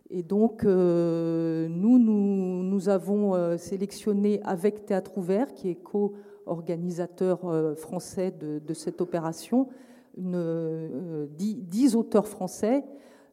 Et donc, nous, nous, nous, avons sélectionné avec Théâtre Ouvert, qui est co-organisateur français de, cette opération, une, 10 auteurs français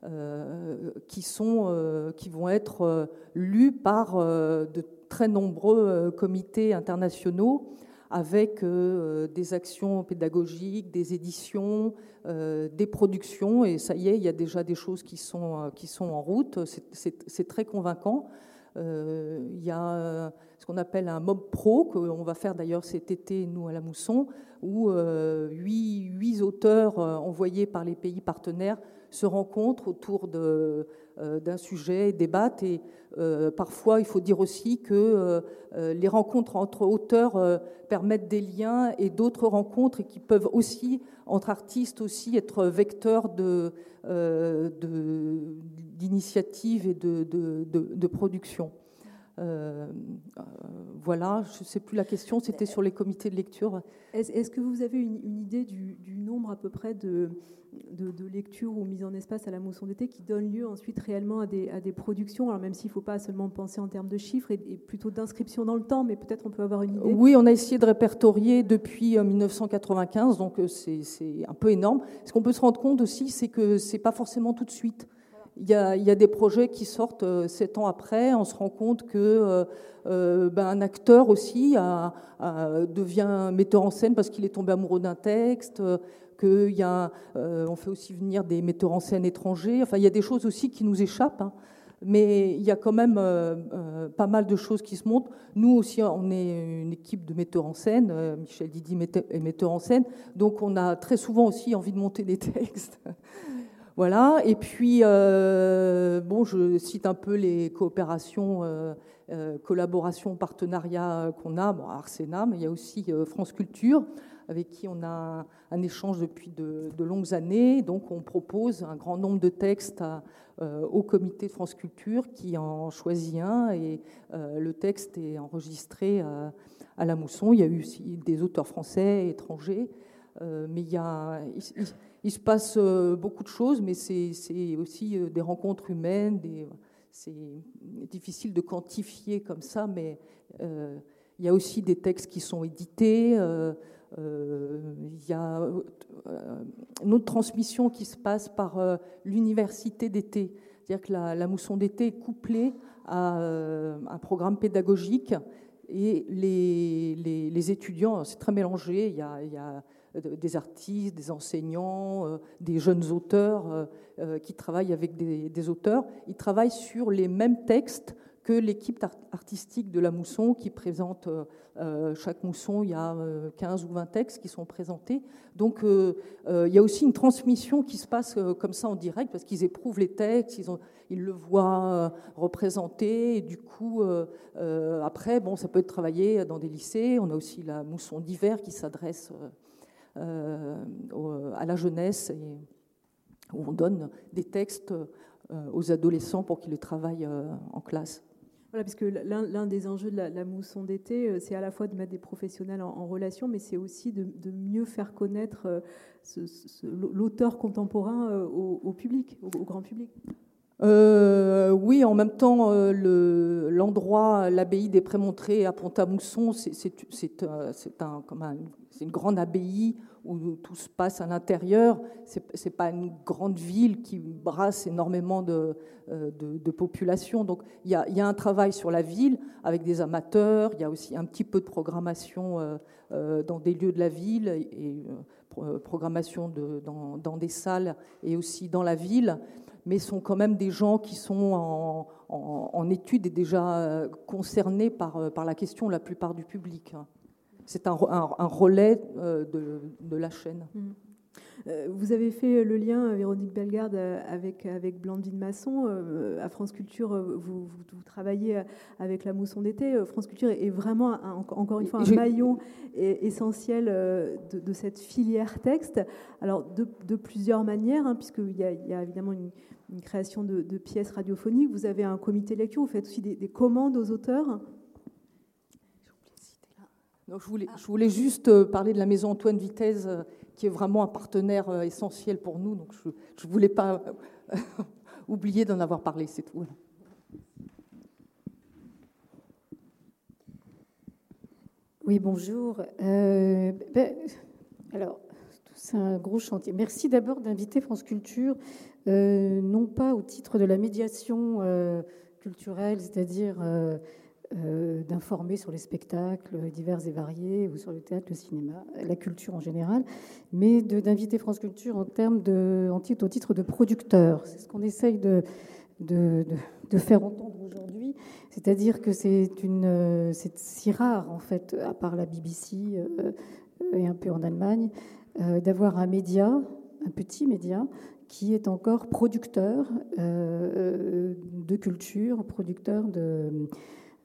euh, qui, sont, euh, qui vont être euh, lus par de très nombreux comités internationaux avec des actions pédagogiques, des éditions, des productions. Et ça y est, il y a déjà des choses qui sont, qui sont en route. C'est très convaincant. il y a ce qu'on appelle un mob pro, qu'on va faire d'ailleurs cet été, nous, à la Mousson, où huit, auteurs envoyés par les pays partenaires se rencontrent autour euh, d'un sujet, débattent. Et euh, parfois, il faut dire aussi que euh, les rencontres entre auteurs permettent des liens et d'autres rencontres qui peuvent aussi, entre artistes aussi, être vecteurs de, d'initiatives et de, de, production. Voilà, je ne sais plus la question, c'était sur les comités de lecture. Est-ce que vous avez une, idée du, nombre à peu près de, de, lectures ou mises en espace à la mousson d'été qui donnent lieu ensuite réellement à des, à des productions? Alors même s'il ne faut pas seulement penser en termes de chiffres et, plutôt d'inscription dans le temps, mais peut-être on peut avoir une idée. Oui, on a essayé de répertorier depuis 1995, donc c'est un peu énorme. Ce qu'on peut se rendre compte aussi, c'est que ce n'est pas forcément tout de suite. Il y, a, des projets qui sortent euh, sept ans après. On se rend compte que euh, euh, ben, un acteur aussi a, devient metteur en scène parce qu'il est tombé amoureux d'un texte. qu'il y a, on fait aussi venir des metteurs en scène étrangers. Enfin, il y a des choses aussi qui nous échappent. Hein. Mais il y a quand même pas mal de choses qui se montrent. Nous aussi, on est une équipe de metteurs en scène. Michel Didi est metteur en scène. Donc on a très souvent aussi envie de monter des textes. Voilà. Et puis, euh, bon, je cite un peu les coopérations, euh, euh, collaborations, partenariats qu'on a. Bon, Arsena, mais il y a aussi France Culture, avec qui on a un échange depuis de, longues années. Donc, on propose un grand nombre de textes au comité de France Culture qui en choisit un et le texte est enregistré à la Mousson. Il y a eu aussi des auteurs français, étrangers, mais il y a se passe euh, beaucoup de choses, mais c'est aussi euh, des rencontres humaines. C'est difficile de quantifier comme ça, mais euh, il y a aussi des textes qui sont édités. il y a une autre transmission qui se passe par l'université d'été. C'est-à-dire que la, mousson d'été est couplée à un programme pédagogique et les, étudiants, c'est très mélangé. Il y a, il des artistes, des enseignants, euh, des jeunes auteurs euh, qui travaillent avec des, auteurs. Ils travaillent sur les mêmes textes que l'équipe artistique de la Mousson qui présente chaque Mousson, il y a 15 ou 20 textes qui sont présentés. Donc il y a aussi une transmission qui se passe comme ça en direct parce qu'ils éprouvent les textes, ils, le voient représenté et du coup après bon ça peut être travaillé dans des lycées. On a aussi la Mousson d'hiver qui s'adresse euh, à la jeunesse où on donne des textes euh, aux adolescents pour qu'ils les travaillent euh, en classe. Voilà, parce que l'un des enjeux de la, mousson d'été, c'est à la fois de mettre des professionnels en, relation, mais c'est aussi de, mieux faire connaître l'auteur contemporain au, public, au, grand public. Oui, en même temps, l'endroit, l'abbaye des Prémontrés à Pont-à-Mousson, un, c'est une grande abbaye où tout se passe à l'intérieur. Ce n'est pas une grande ville qui brasse énormément de, euh, population. Donc il y, a, un travail sur la ville avec des amateurs. Il y a aussi un petit peu de programmation euh, euh, dans des lieux de la ville et programmation dans, des salles et aussi dans la ville. Mais sont quand même des gens qui sont en, en études et déjà concernés par, par la question la plupart du public c'est un, relais euh, de, la chaîne. Mm. Euh, vous avez fait le lien, euh, Véronique Bellegarde, avec, avec Blandine Masson. À France Culture, vous, travaillez avec la mousson d'été. France Culture est vraiment, encore une fois, un maillon essentiel de, cette filière texte. Alors, de, plusieurs manières, hein, puisqu'il y, y, a évidemment une, création de, pièces radiophoniques. Vous avez un comité lecture, vous faites aussi des commandes aux auteurs je, voulais, je, voulais, juste euh, parler de la maison Antoine Vitesse, euh, qui est vraiment un partenaire euh, essentiel pour nous. Donc je ne voulais pas oublier d'en avoir parlé, c'est tout. Oui, bonjour. Ben, alors, c'est un gros chantier. Merci d'abord d'inviter France Culture, non pas au titre de la médiation culturelle, c'est-à-dire euh, d'informer sur les spectacles divers et variés, ou sur le théâtre, le cinéma, la culture en général, mais d'inviter France Culture en termes de, en titre, au titre de producteur. C'est ce qu'on essaye de, de, de, faire entendre aujourd'hui. C'est-à-dire que c'est si rare en fait, à part la BBC euh, et un peu en Allemagne, euh, d'avoir un média, un petit média, qui est encore producteur de culture, producteur de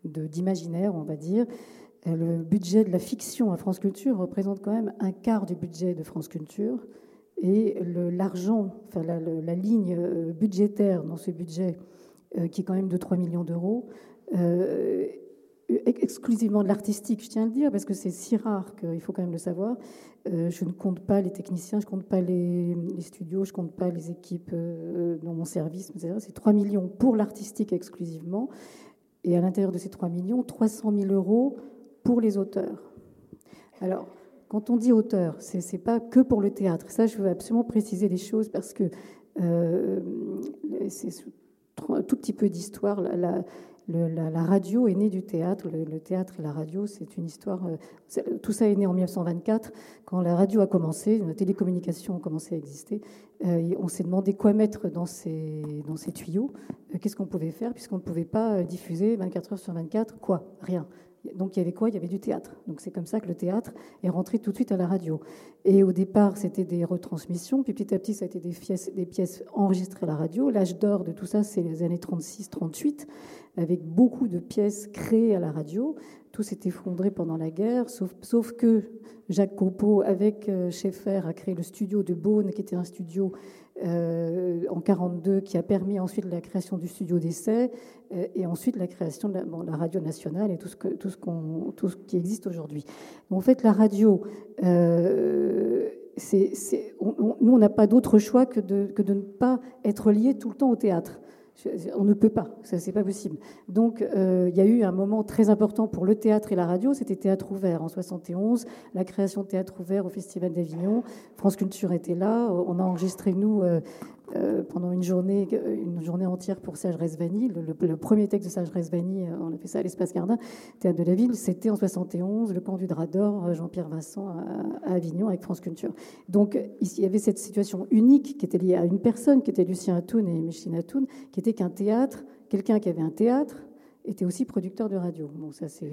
d'imaginaire, on va dire. Euh, le budget de la fiction à France Culture représente quand même un quart du budget de France Culture. Et l'argent, enfin la, ligne euh, budgétaire dans ce budget, euh, qui est quand même de 3 millions d'euros, exclusivement de l'artistique, je tiens à le dire, parce que c'est si rare qu'il faut quand même le savoir. Je ne compte pas les techniciens, je ne compte pas les, studios, je ne compte pas les équipes dans mon service. C'est 3 millions pour l'artistique exclusivement. Et à l'intérieur de ces 3 millions, 300 000 euros pour les auteurs. Alors, quand on dit auteur, ce n'est pas que pour le théâtre. Ça, je veux absolument préciser les choses parce que euh, c'est tout petit peu d'histoire. La, radio est née du théâtre. Le, théâtre et la radio, c'est une histoire. Euh, tout ça est né en 1924, quand la radio a commencé, la télécommunication a commencé à exister. Euh, on s'est demandé quoi mettre dans ces, dans ces tuyaux. Euh, qu'est-ce qu'on pouvait faire, puisqu'on ne pouvait pas diffuser 24 heures sur 24 Quoi? Rien. Donc il y avait quoi? Il y avait du théâtre. Donc c'est comme ça que le théâtre est rentré tout de suite à la radio. Et au départ, c'était des retransmissions, puis petit à petit, ça a été des pièces, des pièces enregistrées à la radio. L'âge d'or de tout ça, c'est les années 36-38 avec beaucoup de pièces créées à la radio. Tout s'est effondré pendant la guerre, sauf, sauf que Jacques Copeau, avec euh, Schaeffer, a créé le studio de Beaune, qui était un studio euh, en 42, qui a permis ensuite la création du studio d'essai, euh, et ensuite la création de la, radio nationale et tout ce, qui existe aujourd'hui. En fait, la radio, c'est, nous, on n'a pas d'autre choix que de, que de ne pas être lié tout le temps au théâtre. On ne peut pas, c'est pas possible. Donc euh, il y a eu un moment très important pour le théâtre et la radio, c'était Théâtre ouvert en 71, la création de Théâtre ouvert au Festival d'Avignon. France Culture était là, on a enregistré nous euh, euh, pendant une journée, une journée entière pour Sage Resvani. Le, premier texte de Sage Resvani, euh, on a fait ça à l'Espace Gardin, Théâtre de la Ville, c'était en 71, le camp du Drap d'Or, euh, Jean-Pierre Vincent à, Avignon avec France Culture. Donc il y avait cette situation unique qui était liée à une personne, qui était Lucien Atoun et Micheline Atoun, qui était qu'un théâtre, quelqu'un qui avait un théâtre, était aussi producteur de radio. Bon, ça, ça,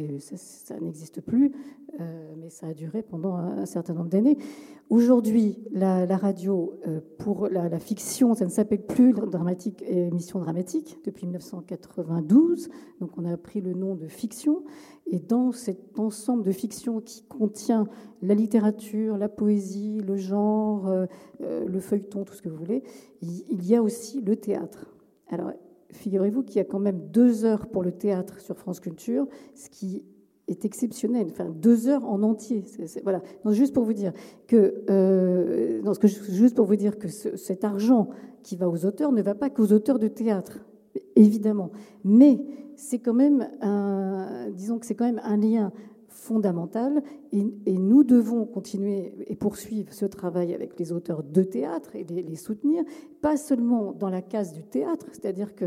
n'existe plus, euh, mais ça a duré pendant un, certain nombre d'années. Aujourd'hui, la, radio, euh, pour la, fiction, ça ne s'appelle plus émission dramatique depuis 1992. Donc, on a pris le nom de fiction. Et dans cet ensemble de fiction qui contient la littérature, la poésie, le genre, euh, le feuilleton, tout ce que vous voulez, il y a aussi le théâtre. Alors, figurez-vous qu'il y a quand même deux heures pour le théâtre sur France Culture, ce qui est exceptionnel. Enfin, deux heures en entier. voilà. juste pour vous dire que, euh, juste pour vous dire que cet argent qui va aux auteurs ne va pas qu'aux auteurs de théâtre, évidemment. Mais c'est quand même un, disons que c'est quand même un lien fondamentale et, nous devons continuer et poursuivre ce travail avec les auteurs de théâtre et les, soutenir, pas seulement dans la case du théâtre, c'est-à-dire que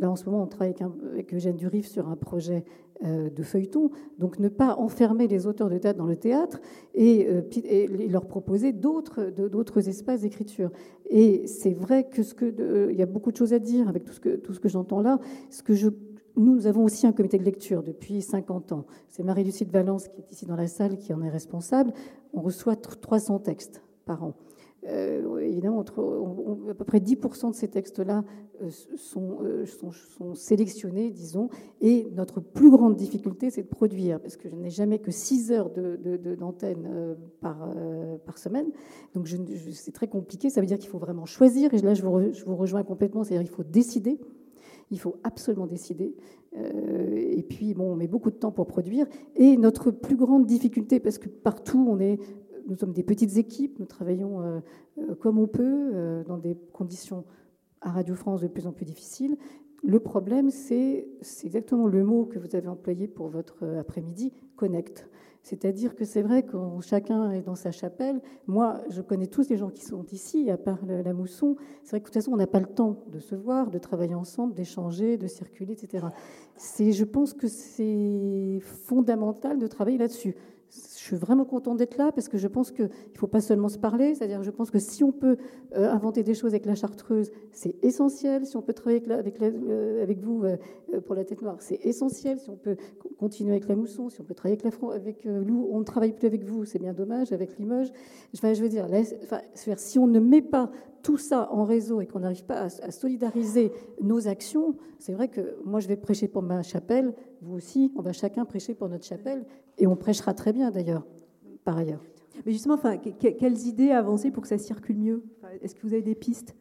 là en ce moment on travaille avec, Eugène Durif sur un projet euh, de feuilleton, donc ne pas enfermer les auteurs de théâtre dans le théâtre et, euh, leur proposer d'autres, d'autres espaces d'écriture. Et c'est vrai que ce que y a beaucoup de choses à dire avec tout ce que, tout ce que j'entends là. Ce que je nous, avons aussi un comité de lecture depuis 50 ans. C'est Marie-Lucide Valence qui est ici dans la salle qui en est responsable. On reçoit 300 textes par an. Euh, évidemment, à peu près 10% de ces textes-là euh, euh, sont, sont, sélectionnés, disons, et notre plus grande difficulté, c'est de produire, parce que je n'ai jamais que 6 heures d'antenne de, par, par semaine, donc c'est très compliqué, ça veut dire qu'il faut vraiment choisir, et là je vous, je vous rejoins complètement, c'est-à-dire qu'il faut décider, il faut absolument décider. Euh, et puis, on met beaucoup de temps pour produire. Et notre plus grande difficulté, parce que partout, nous sommes des petites équipes, nous travaillons euh, euh, comme on peut, dans des conditions à Radio France de plus en plus difficiles. Le problème, c'est exactement le mot que vous avez employé pour votre après-midi, connect. C'est-à-dire que c'est vrai que chacun est dans sa chapelle. Moi, je connais tous les gens qui sont ici, à part la Mousson. C'est vrai que de toute façon, on n'a pas le temps de se voir, de travailler ensemble, d'échanger, de circuler, etc. Je pense que c'est fondamental de travailler là-dessus je suis vraiment contente d'être là parce que je pense qu'il ne faut pas seulement se parler, c'est-à-dire je pense que si on peut euh, inventer des choses avec la chartreuse, c'est essentiel. Si on peut travailler avec, euh, avec, vous euh, pour la tête noire, c'est essentiel. Si on peut continuer avec la mousson, si on peut travailler avec, la, avec on ne travaille plus avec vous, c'est bien dommage, avec Limoges. Enfin, je veux dire, si on ne met pas tout ça en réseau et qu'on n'arrive pas à, solidariser nos actions, c'est vrai que moi je vais prêcher pour ma chapelle, vous aussi, on va chacun prêcher pour notre chapelle, et on prêchera très bien d'ailleurs, par ailleurs. Mais justement, quelles idées avancer pour que ça circule mieux? Est-ce que vous avez des pistes?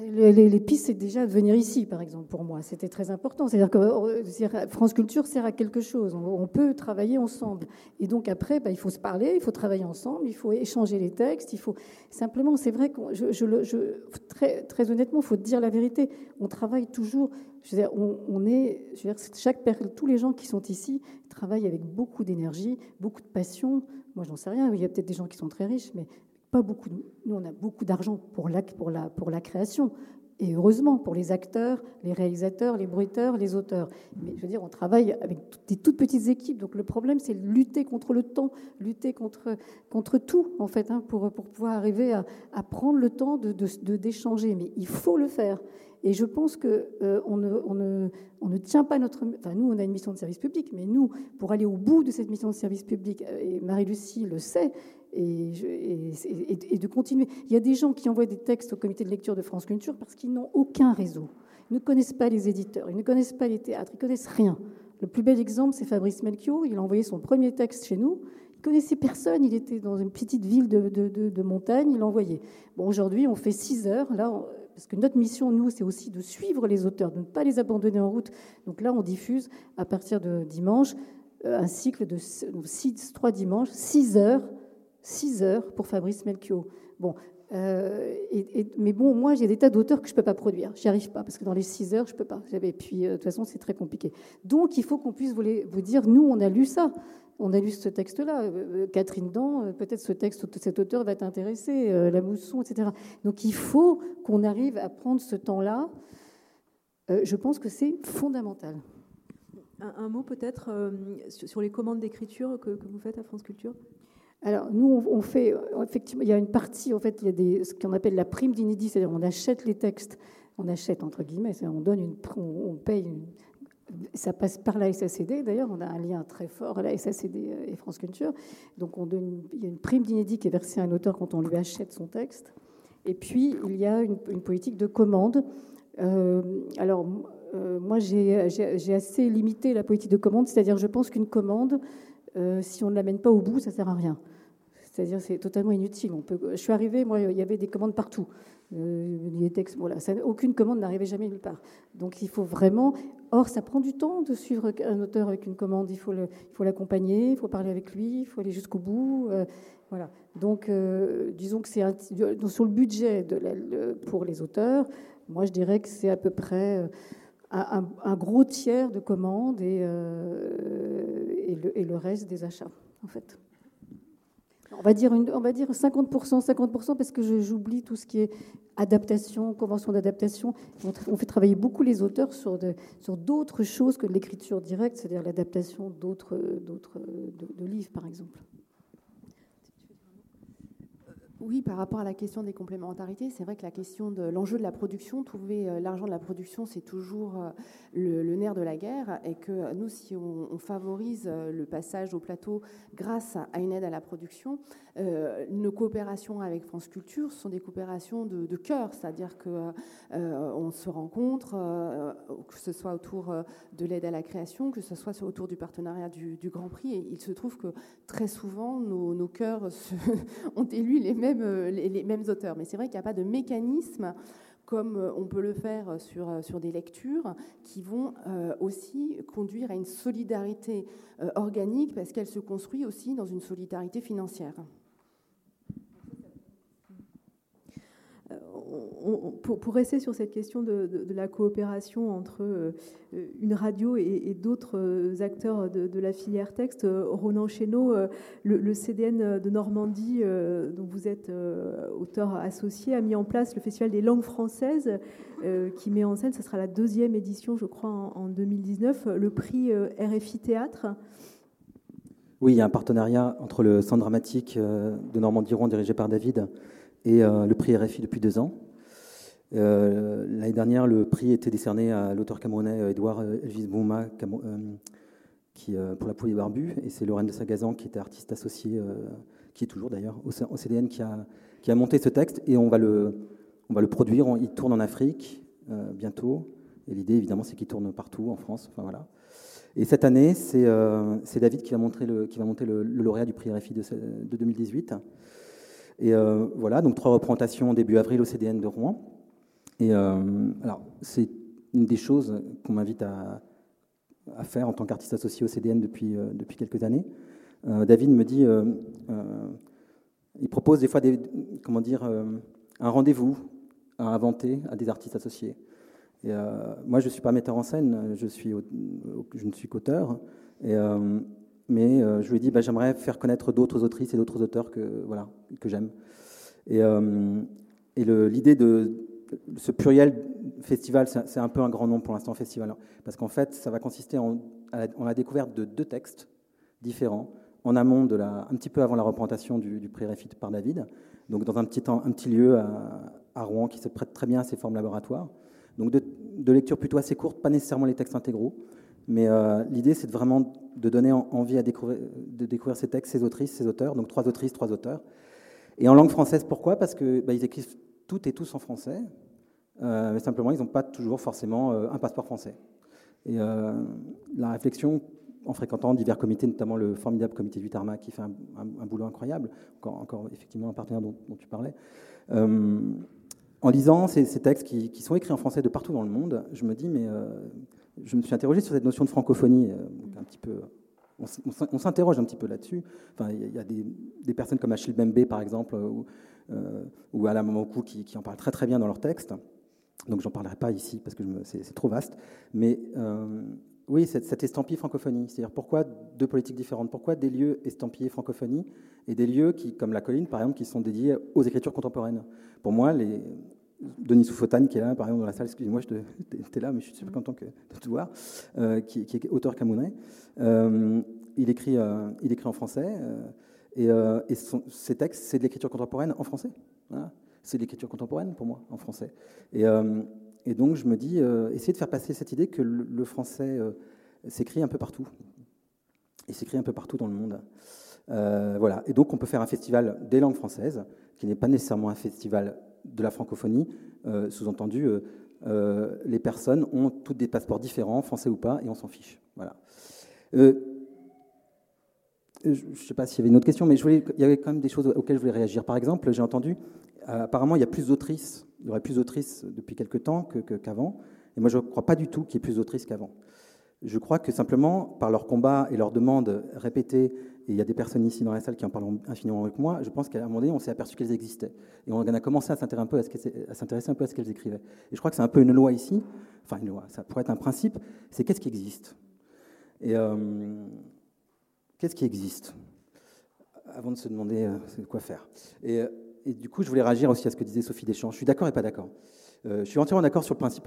Les, pistes, c'est déjà de venir ici, par exemple, pour moi. C'était très important. C'est-à-dire que euh, France Culture sert à quelque chose. On peut travailler ensemble. Et donc, après, bah, il faut se parler, il faut travailler ensemble, il faut échanger les textes. Il faut simplement, c'est vrai que je, très honnêtement, il faut dire la vérité. On travaille toujours. Je veux dire, on, est, je veux dire, chaque tous les gens qui sont ici travaillent avec beaucoup d'énergie, beaucoup de passion. Moi, j'en sais rien. Il y a peut-être des gens qui sont très riches, mais pas beaucoup. Nous, on a beaucoup d'argent pour la, pour, la, pour la création. Et heureusement pour les acteurs, les réalisateurs, les bruiteurs, les auteurs. Mais je veux dire, on travaille avec des toutes petites équipes. Donc le problème, c'est lutter contre le temps, lutter contre, contre tout, en fait, hein, pour, pour pouvoir arriver à, à prendre le temps d'échanger. De, d'échanger Mais il faut le faire. Et je pense qu'on euh, on ne, on ne, on ne, tient pas notre... Enfin, nous, on a une mission de service public, mais nous, pour aller au bout de cette mission de service public, euh, et Marie-Lucie le sait, et, de continuer. Il y a des gens qui envoient des textes au comité de lecture de France Culture parce qu'ils n'ont aucun réseau. Ils ne connaissent pas les éditeurs, ils ne connaissent pas les théâtres, ils ne connaissent rien. Le plus bel exemple, c'est Fabrice Melchior. Il a envoyé son premier texte chez nous. Il connaissait personne. Il était dans une petite ville de, montagne. Il l'a envoyé. Bon, aujourd'hui, on fait 6 heures. Là, parce que notre mission, nous, c'est aussi de suivre les auteurs, de ne pas les abandonner en route. Donc là, on diffuse à partir de dimanche euh, un cycle de 6, 3 dimanches, 6 heures 6 heures pour Fabrice Melchior. Bon, euh, mais bon, moi, j'ai des tas d'auteurs que je ne peux pas produire. J'y arrive pas, parce que dans les 6 heures, je ne peux pas. Et puis, euh, de toute façon, c'est très compliqué. Donc, il faut qu'on puisse vous, dire, nous, on a lu ça. On a lu ce texte-là. Euh, Catherine Dan, peut-être ce texte, cet auteur va t'intéresser, La Mousson, etc. Donc, il faut qu'on arrive à prendre ce temps-là. je pense que c'est fondamental. Un, mot peut-être sur les commandes d'écriture que vous faites à France Culture? Alors, nous, on fait, effectivement, il y a une partie, en fait, il y a ce qu'on appelle la prime d'inédit, c'est-à-dire on achète les textes, on achète entre guillemets, on donne une, on paye, ça passe par la SACD, d'ailleurs, on a un lien très fort à la SACD et France Culture, donc on donne, il y a une prime d'inédit qui est versée à un auteur quand on lui achète son texte, et puis il y a une, politique de commande. Euh, alors, euh, moi, j'ai assez limité la politique de commande, c'est-à-dire je pense qu'une commande, euh, si on ne l'amène pas au bout, ça ne sert à rien. C'est-à-dire c'est totalement inutile. Je suis arrivée, moi, il y avait des commandes partout. Euh, les textes, aucune commande n'arrivait jamais nulle part. Donc il faut vraiment. Or, ça prend du temps de suivre un auteur avec une commande. Il faut, l'accompagner, il faut parler avec lui, il faut aller jusqu'au bout. Euh, voilà. Donc, euh, disons que c'est sur le budget pour les auteurs. Moi, je dirais que c'est à peu près un, gros tiers de commandes et, le, et le reste des achats, en fait. On va dire, on va dire 50%, 50% parce que j'oublie tout ce qui est adaptation, convention d'adaptation. On fait travailler beaucoup les auteurs sur, d'autres choses que l'écriture directe, c'est-à-dire l'adaptation d'autres, d'autres de livres, par exemple. Oui, par rapport à la question des complémentarités, c'est vrai que l'enjeu de la production, trouver euh, l'argent de la production, c'est toujours euh, le, nerf de la guerre. Et que nous, si on, favorise euh, le passage au plateau grâce à une aide à la production, nos coopérations avec France Culture sont des coopérations de, cœur, c'est-à-dire qu'on on se rencontre, que ce soit autour de l'aide à la création, que ce soit autour du partenariat du, Grand Prix. Et il se trouve que très souvent, nos cœurs ont élu les mêmes euh, les, mêmes auteurs. Mais c'est vrai qu'il n'y a pas de mécanisme comme euh, on peut le faire sur, euh, sur des lectures, qui vont aussi conduire à une solidarité organique, parce qu'elle se construit aussi dans une solidarité financière. Pour, rester sur cette question de, la coopération entre euh, une radio et, d'autres euh, acteurs de, la filière texte, euh, Ronan Chéneau, le, CDN de Normandie, dont vous êtes auteur associé, a mis en place le Festival des langues françaises, qui met en scène, ce sera la deuxième édition, je crois, en, 2019, le prix RFI Théâtre. Oui, il y a un partenariat entre le Centre dramatique de Normandie-Rouen, dirigé par David, et le prix RFI depuis deux ans. Euh, l'année dernière, le prix était décerné à l'auteur camerounais Edouard euh, Elvis Bouma, euh, pour La Pouille Barbu, et c'est Lorraine de Sagazan, qui était artiste associée, qui est toujours d'ailleurs au, CDN, qui a, monté ce texte, et on va le, produire. il tourne en Afrique bientôt, et l'idée, évidemment, c'est qu'il tourne partout en France. Enfin, voilà. Et cette année, c'est David qui va, montrer le, monter le, lauréat du prix RFI de 2018. Et voilà, donc trois représentations début avril au CDN de Rouen. Et alors, c'est une des choses qu'on m'invite à, faire en tant qu'artiste associé au CDN depuis, depuis quelques années. David me dit, il propose des fois comment dire, un rendez-vous à inventer à des artistes associés. Euh, moi, je ne suis pas metteur en scène, je, ne suis qu'auteur. Euh, mais euh, je lui ai dit, bah, j'aimerais faire connaître d'autres autrices et d'autres auteurs que, j'aime. Et l'idée de ce pluriel festival, c'est un peu un grand nom pour l'instant, festival. Parce qu'en fait, ça va consister en, la découverte de deux textes différents, en amont, de la, un petit peu avant la représentation du, du prix Réfit par David, donc dans un petit, un petit lieu à, Rouen qui se prête très bien à ces formes laboratoires. Donc de, lecture plutôt assez courte, pas nécessairement les textes intégraux, mais euh, l'idée c'est vraiment de donner envie à découvrir, de découvrir ces textes, ces autrices, ces auteurs, donc trois autrices, trois auteurs. Et en langue française, pourquoi? Parce qu'ils bah, écrivent toutes et tous en français, euh, mais simplement ils n'ont pas toujours forcément euh, un passeport français. Et la réflexion en fréquentant divers comités, notamment le formidable comité du Tarmac qui fait un, boulot incroyable, encore, effectivement un partenaire dont, tu parlais, en lisant ces, textes qui, sont écrits en français de partout dans le monde, je me dis, mais euh, je me suis interrogé sur cette notion de francophonie, euh. On, s'interroge un petit peu là-dessus. Enfin, il y a des, personnes comme Achille Bembe, par exemple, euh, ou Alain Mamokou qui, qui, en parlent très très bien dans leurs textes. Donc, j'en parlerai pas ici parce que c'est trop vaste. Mais oui, cette, estampille francophonie. C'est-à-dire pourquoi deux politiques différentes? Pourquoi des lieux estampillés francophonie et des lieux qui, comme la colline, par exemple, qui sont dédiés aux écritures contemporaines? Pour moi, Denis Soufotane, qui est là, par exemple, dans la salle, excusez-moi, tu es là, mais je suis super content de te voir, euh, qui, est auteur camerounais. Euh, il, écrit, euh, il écrit en français, et, et ses textes, c'est de l'écriture contemporaine en français. C'est de l'écriture contemporaine pour moi, en français. Et, et donc, je me dis, essayer de faire passer cette idée que le, français s'écrit un peu partout. Et s'écrit un peu partout dans le monde. voilà. Et donc, on peut faire un festival des langues françaises, qui n'est pas nécessairement un festival de la francophonie, euh, sous-entendu, euh, euh, les personnes ont toutes des passeports différents, français ou pas, et on s'en fiche. Voilà. Je ne sais pas s'il y avait une autre question, mais il y avait quand même des choses auxquelles je voulais réagir. Par exemple, j'ai entendu, apparemment, il y a plus d'autrices, il y aurait plus d'autrices depuis quelque temps qu'avant, et moi je ne crois pas du tout qu'il y ait plus d'autrices qu'avant. Je crois que simplement, par leur combat et leurs demandes répétées et il y a des personnes ici dans la salle qui en parlent infiniment avec moi, je pense qu'à un moment donné, on s'est aperçu qu'elles existaient. Et on a commencé à s'intéresser un peu à ce qu'elles écrivaient. Et je crois que c'est un peu une loi ici, enfin une loi, ça pourrait être un principe, c'est qu'est-ce qui existe? Et euh, qu'est-ce qui existe Avant de se demander euh, quoi faire? Et, euh, et, du coup, je voulais réagir aussi à ce que disait Sophie Deschamps. Je suis d'accord et pas d'accord. je suis entièrement d'accord sur le principe,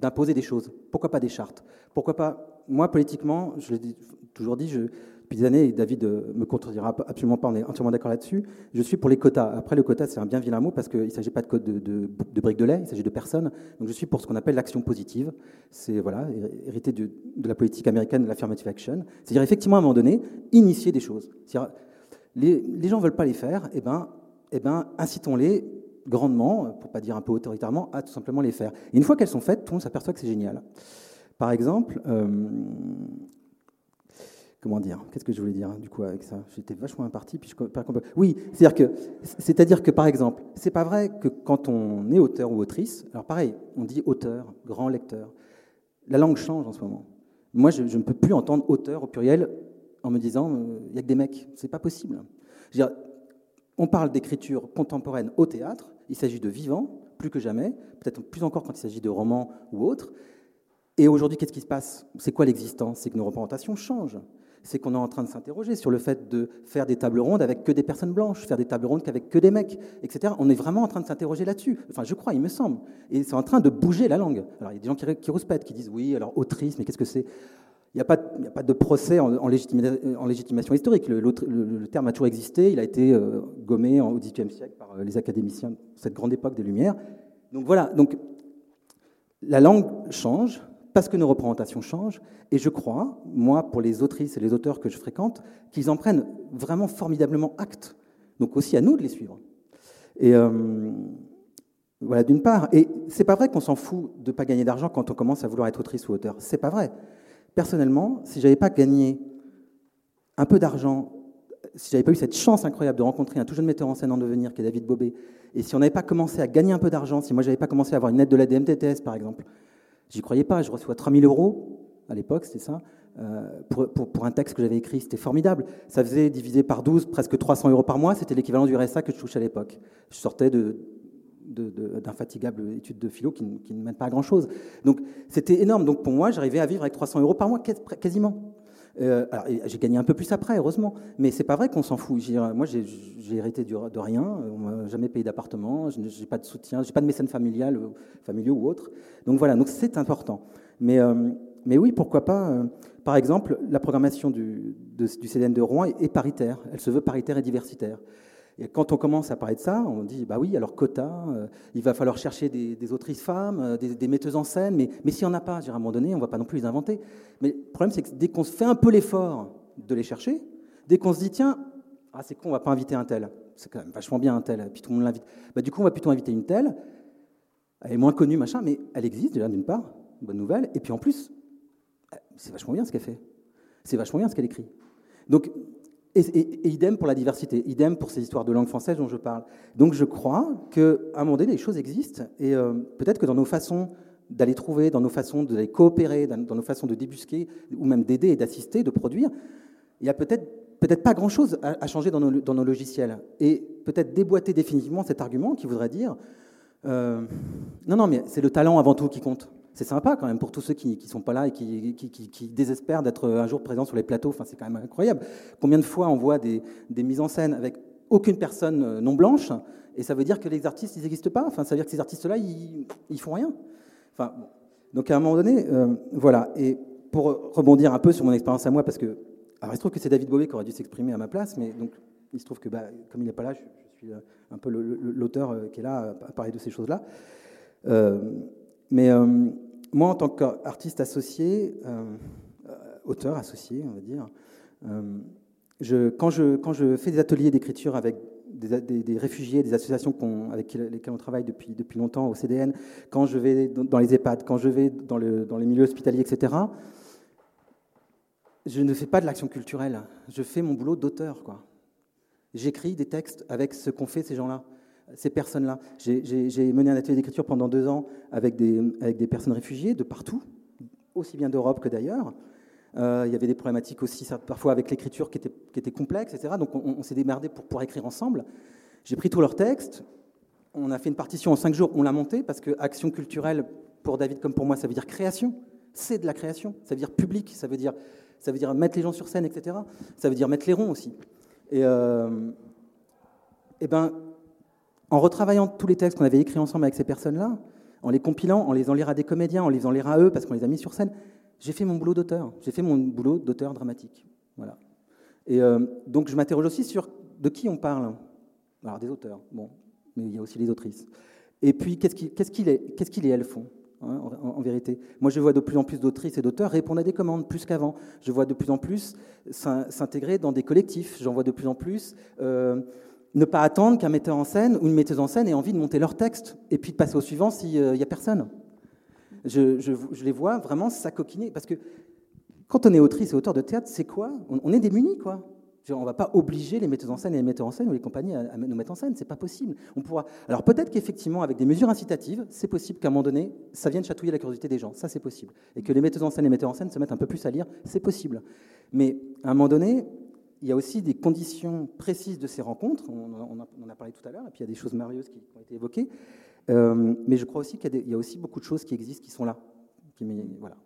d'imposer des choses. Pourquoi pas des chartes? Pourquoi pas? Moi, politiquement, je l'ai toujours dit, je, depuis des années, et David euh, me contredira absolument pas, on est entièrement d'accord là-dessus, je suis pour les quotas. Après, le quota, c'est un bien vilain mot parce qu'il ne s'agit pas de, de, briques de lait, il s'agit de personnes. Donc je suis pour ce qu'on appelle l'action positive. C'est voilà, hérité de, la politique américaine de l'affirmative action. C'est-à-dire, effectivement, à un moment donné, initier des choses. Les, les, gens ne veulent pas les faire, eh ben, eh ben, incitons-les grandement, pour pas dire un peu autoritairement, à tout simplement les faire. Et une fois qu'elles sont faites, tout le monde s'aperçoit que c'est génial. Par exemple, euh, comment dire Qu'est-ce que je voulais dire du coup avec ça? J'étais vachement imparti, puis je Oui, c'est-à-dire que, c'est-à-dire que par exemple, c'est pas vrai que quand on est auteur ou autrice, alors pareil, on dit auteur, grand lecteur. La langue change en ce moment. Moi, je, ne peux plus entendre auteur au pluriel en me disant euh, il y a que des mecs. C'est pas possible. on parle d'écriture contemporaine au théâtre. Il s'agit de vivant, plus que jamais, peut-être plus encore quand il s'agit de romans ou autres. Et aujourd'hui, qu'est-ce qui se passe? C'est quoi l'existence? C'est que nos représentations changent c'est qu'on est en train de s'interroger sur le fait de faire des tables rondes avec que des personnes blanches, faire des tables rondes avec que des mecs, etc. On est vraiment en train de s'interroger là-dessus. Enfin, je crois, il me semble. Et c'est en train de bouger la langue. Alors, il y a des gens qui, qui rouspètent, qui disent oui, alors autrice, mais qu'est-ce que c'est? Il n'y a, pas de procès en, légitimation historique. Le, terme a toujours existé. Il a été euh, gommé au XVIIIe siècle par euh, les académiciens cette grande époque des Lumières. Donc voilà. Donc la langue change parce que nos représentations changent. Et je crois, moi, pour les autrices et les auteurs que je fréquente, qu'ils en prennent vraiment formidablement acte. Donc aussi à nous de les suivre. Et euh, voilà, d'une part. Et c'est pas vrai qu'on s'en fout de pas gagner d'argent quand on commence à vouloir être autrice ou auteur. C'est pas vrai. Personnellement, si j'avais pas gagné un peu d'argent si j'avais pas eu cette chance incroyable de rencontrer un tout jeune metteur en scène en devenir, qui est David Bobet, et si on n'avait pas commencé à gagner un peu d'argent, si moi j'avais pas commencé à avoir une aide de la DMTTS par exemple, j'y croyais pas, je reçois 3000 euros, à l'époque c'était ça, euh, pour, un texte que j'avais écrit, c'était formidable. Ça faisait divisé par 12, presque 300 euros par mois, c'était l'équivalent du RSA que je touchais à l'époque. Je sortais de, d'infatigables études de philo qui, qui ne mènent pas à grand-chose. Donc c'était énorme. Donc pour moi, j'arrivais à vivre avec 300 euros par mois quasiment. Euh, j'ai gagné un peu plus après, heureusement, mais c'est pas vrai qu'on s'en fout. Moi, j'ai hérité de rien, on m'a jamais payé d'appartement, je n'ai pas de soutien, j'ai pas de mécène familial, euh, familiaux ou autre. Donc voilà, donc c'est important. Mais, euh, mais oui, pourquoi pas Par exemple, la programmation du, du CDN de Rouen est paritaire. Elle se veut paritaire et diversitaire. Et quand on commence à parler de ça, on dit bah oui, alors quota, euh, il va falloir chercher des, autrices femmes, euh, des, metteuses en scène, mais, mais s'il n'y en a pas, à un moment donné, on ne va pas non plus les inventer. Mais le problème, c'est que dès qu'on se fait un peu l'effort de les chercher, dès qu'on se dit tiens, ah, c'est con, on ne va pas inviter un tel, c'est quand même vachement bien un tel, puis tout le monde l'invite, bah, du coup, on va plutôt inviter une telle, elle est moins connue, machin, mais elle existe déjà d'une part, bonne nouvelle, et puis en plus, c'est vachement bien ce qu'elle fait, c'est vachement bien ce qu'elle écrit. Donc, et, idem pour la diversité, idem pour ces histoires de langue française dont je parle. Donc je crois qu'à un moment donné, les choses existent. Et euh, peut-être que dans nos façons d'aller trouver, dans nos façons d'aller coopérer, dans, nos façons de débusquer, ou même d'aider et d'assister, de produire, il n'y a peut-être peut-être pas grand-chose à, changer dans nos, dans nos, logiciels. Et peut-être déboîter définitivement cet argument qui voudrait dire euh, non, non, mais c'est le talent avant tout qui compte c'est sympa quand même pour tous ceux qui ne sont pas là et qui, désespèrent d'être un jour présents sur les plateaux. Enfin, c'est quand même incroyable. Combien de fois on voit des, mises en scène avec aucune personne euh, non blanche et ça veut dire que les artistes, ils n'existent pas? Enfin, ça veut dire que ces artistes-là, ils, ils font rien. Enfin, Donc à un moment donné, euh, voilà. Et pour rebondir un peu sur mon expérience à moi, parce que alors, il se trouve que c'est David Bowie qui aurait dû s'exprimer à ma place, mais donc il se trouve que bah, comme il n'est pas là, je, suis euh, un peu l'auteur qui est là à parler de ces choses-là. mais moi, en tant qu'artiste associé, euh, auteur associé, on va dire, euh, quand, je, fais des ateliers d'écriture avec des, réfugiés, des associations avec lesquelles on travaille depuis, depuis longtemps au CDN, quand je vais dans les EHPAD, quand je vais dans, dans les milieux hospitaliers, etc., je ne fais pas de l'action culturelle. Je fais mon boulot d'auteur. J'écris des textes avec ce qu'ont fait ces gens-là ces personnes-là. J'ai mené un atelier d'écriture pendant deux ans avec des, avec des personnes réfugiées de partout, aussi bien d'Europe que d'ailleurs. Euh, il y avait des problématiques aussi parfois avec l'écriture qui étaient, qui était complexes, etc. Donc on, s'est démerdé pour pouvoir écrire ensemble. J'ai pris tous leurs textes, on a fait une partition en cinq jours, on l'a montée parce que action culturelle, pour David comme pour moi, ça veut dire création. C'est de la création, ça veut dire public, ça veut dire, ça veut dire mettre les gens sur scène, etc. Ça veut dire mettre les ronds aussi. Et, euh, et ben, en retravaillant tous les textes qu'on avait écrits ensemble avec ces personnes-là, en les compilant, en les faisant lire à des comédiens, en les faisant lire à eux parce qu'on les a mis sur scène, j'ai fait mon boulot d'auteur. J'ai fait mon boulot d'auteur dramatique. Voilà. Et euh, donc je m'interroge aussi sur de qui on parle. Alors des auteurs, bon, mais il y a aussi les autrices. Et puis qu'est-ce qu'ils qu et elles font hein, en, vérité? Moi, je vois de plus en plus d'autrices et d'auteurs répondre à des commandes plus qu'avant. Je vois de plus en plus s'intégrer dans des collectifs. J'en vois de plus en plus euh, ne pas attendre qu'un metteur en scène ou une metteuse en scène ait envie de monter leur texte et puis de passer au suivant s'il n'y euh, a personne. Je, les vois vraiment s'acoquiner. Parce que quand on est autrice et auteur de théâtre, c'est quoi? On, est démunis, quoi. On ne va pas obliger les metteurs en scène et les metteurs en scène ou les compagnies à, nous mettre en scène, c'est pas possible. On pourra. Alors peut-être qu'effectivement, avec des mesures incitatives, c'est possible qu'à un moment donné, ça vienne chatouiller la curiosité des gens. Ça, c'est possible. Et que les metteurs en scène et les metteurs en scène se mettent un peu plus à lire, c'est possible. Mais à un moment donné, il y a aussi des conditions précises de ces rencontres. On, en a parlé tout à l'heure, et puis il y a des choses merveilleuses qui, ont été évoquées. Euh, mais je crois aussi qu'il y, a aussi beaucoup de choses qui existent, qui sont là. voilà.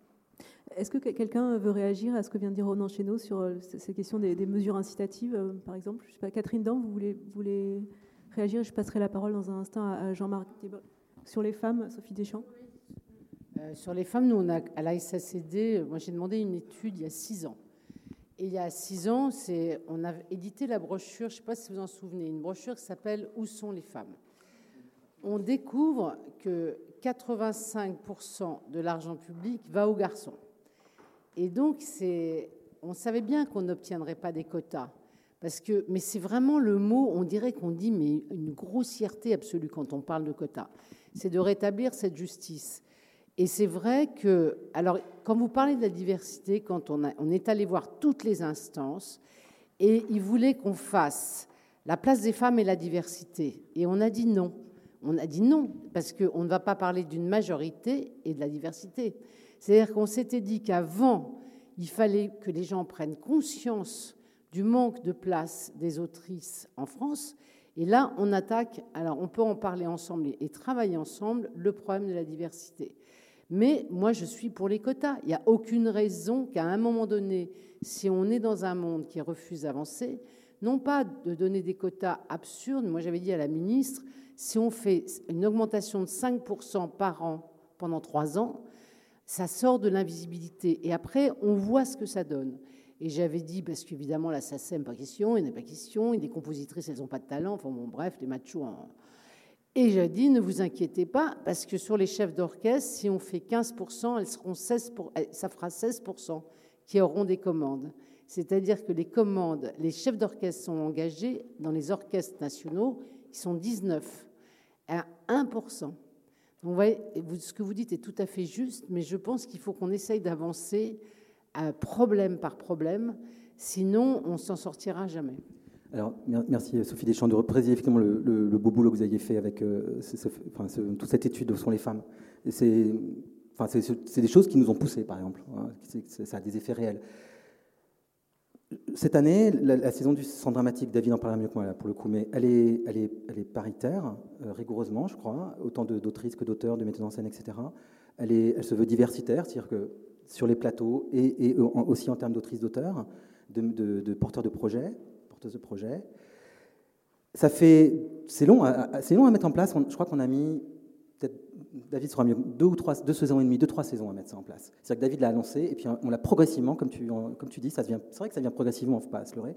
Est-ce que quelqu'un veut réagir à ce que vient de dire Ronan Chéneau sur euh, ces questions des, mesures incitatives, euh, par exemple? Je sais pas, Catherine Dan, vous voulez, voulez réagir? Je passerai la parole dans un instant à Jean-Marc Sur les femmes, Sophie Deschamps Sur les femmes, nous, on a, à la SACD, moi j'ai demandé une étude il y a six ans il y a six ans, on a édité la brochure, je ne sais pas si vous en souvenez, une brochure qui s'appelle Où sont les femmes? On découvre que 85% de l'argent public va aux garçons. Et donc, on savait bien qu'on n'obtiendrait pas des quotas. Parce que, mais c'est vraiment le mot, on dirait qu'on dit, mais une grossièreté absolue quand on parle de quotas. C'est de rétablir cette justice. Et c'est vrai que, alors, quand vous parlez de la diversité, quand on, on est allé voir toutes les instances, Et il voulait qu'on fasse la place des femmes et la diversité. Et on a dit non. On a dit non, parce qu'on ne va pas parler d'une majorité et de la diversité. C'est-à-dire qu'on s'était dit qu'avant, il fallait que les gens prennent conscience du manque de place des autrices en France. Et là, on attaque, alors on peut en parler ensemble et travailler ensemble, le problème de la diversité. Mais moi, je suis pour les quotas. Il n'y a aucune raison qu'à un moment donné, si on est dans un monde qui refuse d'avancer, non pas de donner des quotas absurdes. Moi, j'avais dit à la ministre, si on fait une augmentation de 5% par an pendant trois ans, ça sort de l'invisibilité. Et après, on voit ce que ça donne. Et j'avais dit, parce qu'évidemment, la SACEM, pas question, il n'est pas question, et les compositrices, elles n'ont pas de talent, enfin bon, bref, les machos. Et j'ai dit, ne vous inquiétez pas, parce que sur les chefs d'orchestre, si on fait 15%, elles seront 16 ça fera 16% qui auront des commandes. C'est-à-dire que les commandes, les chefs d'orchestre sont engagés dans les orchestres nationaux, ils sont 19 à 1%. Donc, vous voyez, ce que vous dites est tout à fait juste, mais je pense qu'il faut qu'on essaye d'avancer euh, problème par problème, sinon on s'en sortira jamais. Alors, merci Sophie Deschamps de repréciser effectivement le, beau boulot que vous aviez fait avec euh, toute cette étude sur les femmes. C'est enfin, des choses qui nous ont poussés, par exemple. Hein, ça a des effets réels. Cette année, la, saison du centre dramatique, David en parlera mieux que moi pour le coup, mais elle est, elle est, elle est paritaire, euh, rigoureusement, je crois, autant d'autrices que d'auteurs, de metteurs en scène, etc. Elle, est, elle se veut diversitaire, c'est-à-dire que sur les plateaux et, aussi en termes d'autrices, d'auteurs, de, porteurs de projets, de projets. Ça fait, c'est long, c'est long à mettre en place. Je crois qu'on a mis David sera mieux, deux ou trois, deux saisons et demie, deux, trois saisons à mettre ça en place. C'est-à-dire que David l'a annoncé, et puis on l'a progressivement, comme tu, comme tu dis, ça c'est vrai que ça vient progressivement, on ne faut pas se leurrer,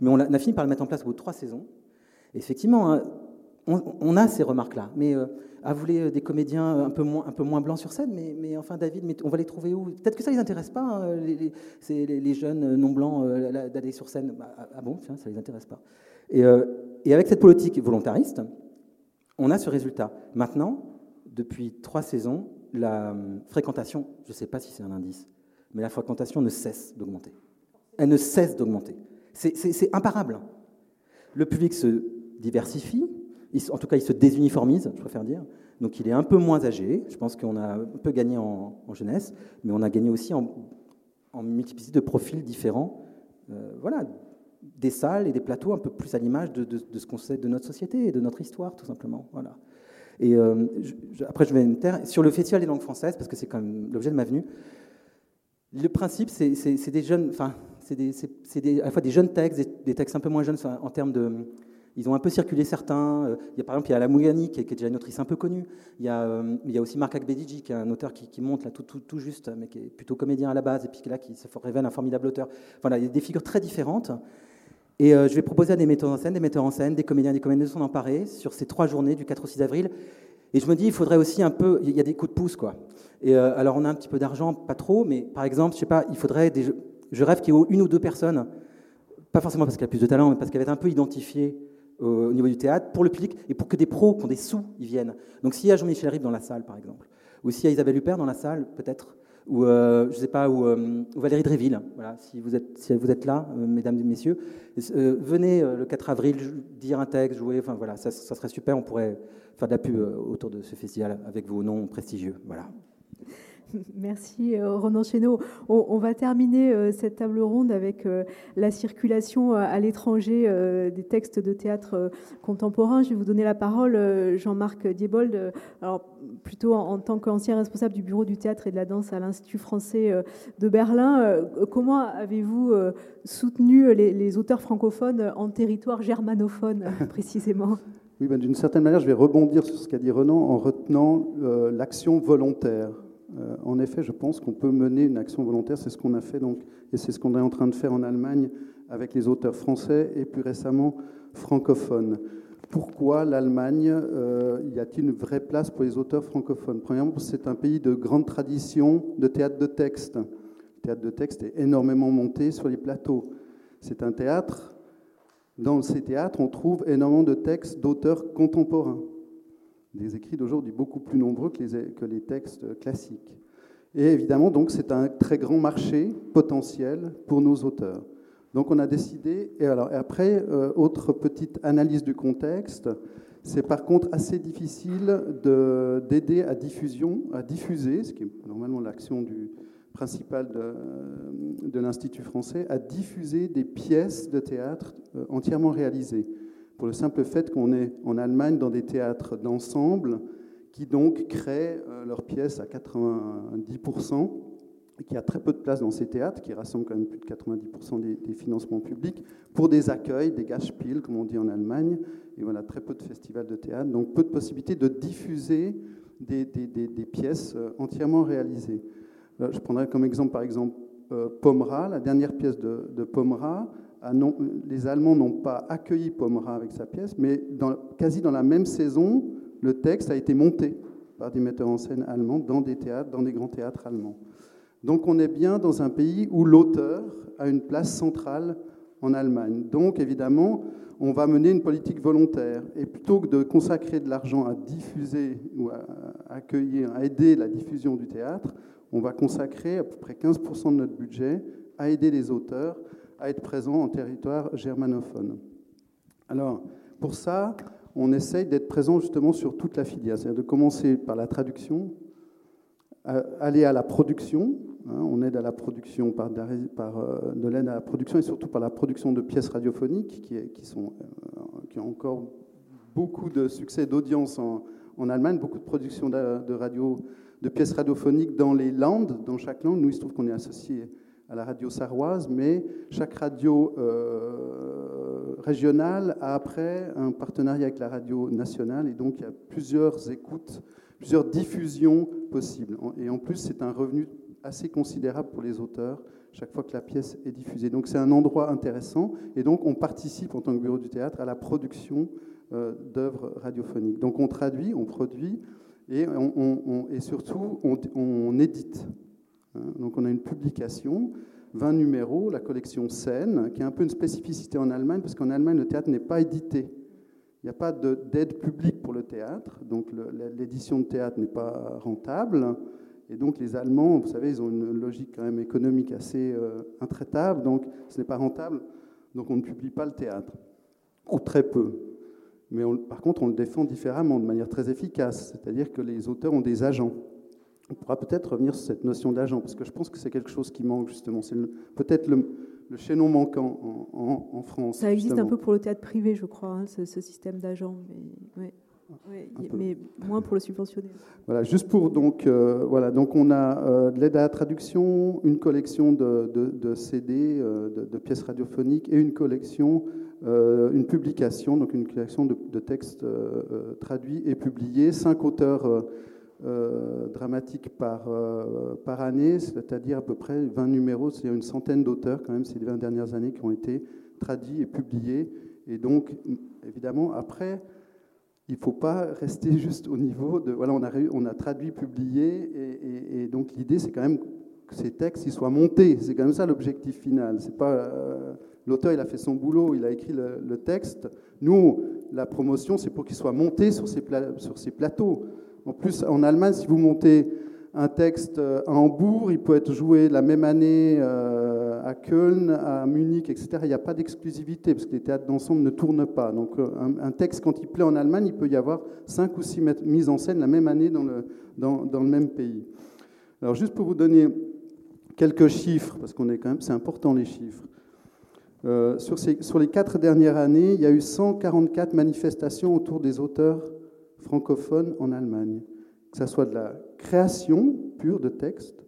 mais on a, fini par le mettre en place au bout de trois saisons. Effectivement, hein, on, a ces remarques-là, mais euh, à voulu euh, des comédiens un peu, moins, un peu moins blancs sur scène, mais, enfin David, on va les trouver où? Peut-être que ça ne les intéresse pas, hein, les, jeunes non blancs, euh, d'aller sur scène. Bah, ah, ah bon, tiens, ça ne les intéresse pas. Et, avec cette politique volontariste, on a ce résultat. Maintenant, depuis trois saisons, la fréquentation, je ne sais pas si c'est un indice, mais la fréquentation ne cesse d'augmenter. Elle ne cesse d'augmenter. C'est imparable. Le public se diversifie, en tout cas il se désuniformise, je préfère dire. Donc il est un peu moins âgé. Je pense qu'on a un peu gagné en, jeunesse, mais on a gagné aussi en, multiplicité de profils différents. Euh, voilà, des salles et des plateaux un peu plus à l'image de, de, ce qu'on sait de notre société et de notre histoire, tout simplement. Voilà. Et euh, après, je vais me taire. Sur le Festival des langues françaises, parce que c'est quand même l'objet de ma venue, le principe, c'est des jeunes, enfin, c'est à la fois des jeunes textes, des, textes un peu moins jeunes en termes de. Ils ont un peu circulé certains. Euh, il y a, par exemple, il y a la Mouyani, qui, est déjà une autrice un peu connue. Il y a, euh, aussi Marc Akbediji, qui est un auteur qui, monte là tout, juste, mais qui est plutôt comédien à la base, et puis qui, là, qui se révèle un formidable auteur. Voilà, il y a des figures très différentes. Et euh, je vais proposer à des metteurs en scène, des metteurs en scène, des comédiens, des comédiennes de s'en emparer sur ces trois journées du 4 au 6 avril. Et je me dis, il faudrait aussi un peu, il y a des coups de pouce, quoi. Et alors, on a un petit peu d'argent, pas trop, mais par exemple, je sais pas, il faudrait je rêve qu'il y ait une ou deux personnes, pas forcément parce qu'elle a plus de talent, mais parce qu'elle va être un peu identifiée au niveau du théâtre pour le public et pour que des pros qui ont des sous y viennent. Donc, s'il y a Jean-Michel Ribes dans la salle, par exemple, ou s'il y a Isabelle Huppert dans la salle, peut-être, ou euh, je sais pas, euh, ou, Valérie Dréville. Voilà, si vous êtes, si vous êtes là, euh, mesdames et messieurs, venez le 4 avril dire un texte, jouer. Enfin voilà, ça, ça, serait super. On pourrait faire de la pub autour de ce festival avec vos noms prestigieux. Voilà. Merci euh, Ronan Chéneau. On, va terminer euh, cette table ronde avec euh, la circulation à l'étranger des textes de théâtre contemporain. Je vais vous donner la parole, Jean-Marc Diebold, alors plutôt en, tant qu'ancien responsable du bureau du théâtre et de la danse à l'Institut français de Berlin. Comment avez-vous soutenu les, auteurs francophones en territoire germanophone précisément? Oui, ben, d'une certaine manière, je vais rebondir sur ce qu'a dit Renan en retenant l'action volontaire. Euh, en effet, je pense qu'on peut mener une action volontaire. C'est ce qu'on a fait donc, et c'est ce qu'on est en train de faire en Allemagne avec les auteurs français et plus récemment francophones. Pourquoi l'Allemagne euh, Y a-t-il une vraie place pour les auteurs francophones? Premièrement, c'est un pays de grande tradition de théâtre de texte. Le théâtre de texte est énormément monté sur les plateaux. C'est un théâtre. Dans ces théâtres, on trouve énormément de textes d'auteurs contemporains des écrits d'aujourd'hui beaucoup plus nombreux que les, textes classiques. Et évidemment, donc, c'est un très grand marché potentiel pour nos auteurs. Donc on a décidé, et alors après, euh, autre petite analyse du contexte, c'est par contre assez difficile d'aider à diffusion, à diffuser, ce qui est normalement l'action principale de, de l'Institut français, à diffuser des pièces de théâtre euh, entièrement réalisées. Pour le simple fait qu'on est en Allemagne dans des théâtres d'ensemble qui donc créent euh, leurs pièces à 90% et qui a très peu de place dans ces théâtres, qui rassemblent quand même plus de 90% des, financements publics, pour des accueils, des Gaspiel, comme on dit en Allemagne, et voilà, très peu de festivals de théâtre, donc peu de possibilités de diffuser des, pièces euh, entièrement réalisées. Euh, je prendrai comme exemple, par exemple, Pomera, la dernière pièce de, de Pomera. Les Allemands n'ont pas accueilli Pomera avec sa pièce, mais quasi dans la même saison, le texte a été monté par des metteurs en scène allemands dans des théâtres, dans des grands théâtres allemands. Donc on est bien dans un pays où l'auteur a une place centrale en Allemagne. Donc évidemment, on va mener une politique volontaire. Et plutôt que de consacrer de l'argent à diffuser ou à accueillir, à aider la diffusion du théâtre, on va consacrer à peu près 15% de notre budget à aider les auteurs à être présents en territoire germanophone. Alors, pour ça, on essaye d'être présent justement sur toute la filière, c'est-à-dire de commencer par la traduction, aller à la production. Hein, on aide à la production par, par euh, de l'aide à la production et surtout par la production de pièces radiophoniques qui, sont, euh, qui ont encore beaucoup de succès d'audience en, en, Allemagne, beaucoup de production de, radio, de pièces radiophoniques dans les Landes, dans chaque langue. Nous, il se trouve qu'on est associé à la radio sarroise, mais chaque radio euh, régionale a après un partenariat avec la radio nationale et donc il y a plusieurs écoutes plusieurs diffusions possibles. Et en plus, c'est un revenu assez considérable pour les auteurs chaque fois que la pièce est diffusée. Donc c'est un endroit intéressant et donc on participe en tant que bureau du théâtre à la production euh, d'œuvres radiophoniques. Donc on traduit, on produit et, surtout on, édite. Hein. Donc on a une publication, 20 numéros, la collection Scène, qui est un peu une spécificité en Allemagne parce qu'en Allemagne le théâtre n'est pas édité. Il n'y a pas d'aide publique pour le théâtre, donc l'édition de théâtre n'est pas rentable. Et donc les Allemands, vous savez, ils ont une logique quand même économique assez euh, intraitable, donc ce n'est pas rentable, donc on ne publie pas le théâtre, ou très peu. Mais par contre, on le défend différemment, de manière très efficace, c'est-à-dire que les auteurs ont des agents. On pourra peut-être revenir sur cette notion d'agent, parce que je pense que c'est quelque chose qui manque justement. C'est peut-être le, le chaînon manquant en, France. Ça existe un peu pour le théâtre privé, je crois, hein, ce, système d'agents, mais, mais, moins pour le subventionner. Voilà, juste pour donc euh, voilà, donc on a euh, de l'aide à la traduction, une collection de, de, CD, euh, de, pièces radiophoniques et une collection, une publication, donc une collection de, textes traduits et publiés, cinq auteurs euh, dramatique par, euh, par année, c'est-à-dire à peu près 20 numéros, c'est une centaine d'auteurs quand même ces 20 dernières années qui ont été traduits et publiés. Et donc, évidemment, après, il ne faut pas rester juste au niveau de... Voilà, on a, on a traduit, publié, et, donc l'idée, c'est quand même que ces textes ils soient montés. C'est quand même ça l'objectif final. C'est pas... Euh, l'auteur, il a fait son boulot, il a écrit le, texte. Nous, la promotion, c'est pour qu'il soit monté sur ces plateaux. En plus, en Allemagne, si vous montez un texte euh, à Hambourg, il peut être joué la même année euh, à Köln, à Munich, etc. Il n'y a pas d'exclusivité, parce que les théâtres d'ensemble ne tournent pas. Donc euh, un, texte, quand il plaît en Allemagne, il peut y avoir cinq ou six mises en scène la même année dans le, même pays. Alors juste pour vous donner quelques chiffres, parce qu'on est quand même, c'est important les chiffres. sur, sur, les quatre dernières années, il y a eu 144 manifestations autour des auteurs francophone en Allemagne. Que ce soit de la création pure de textes,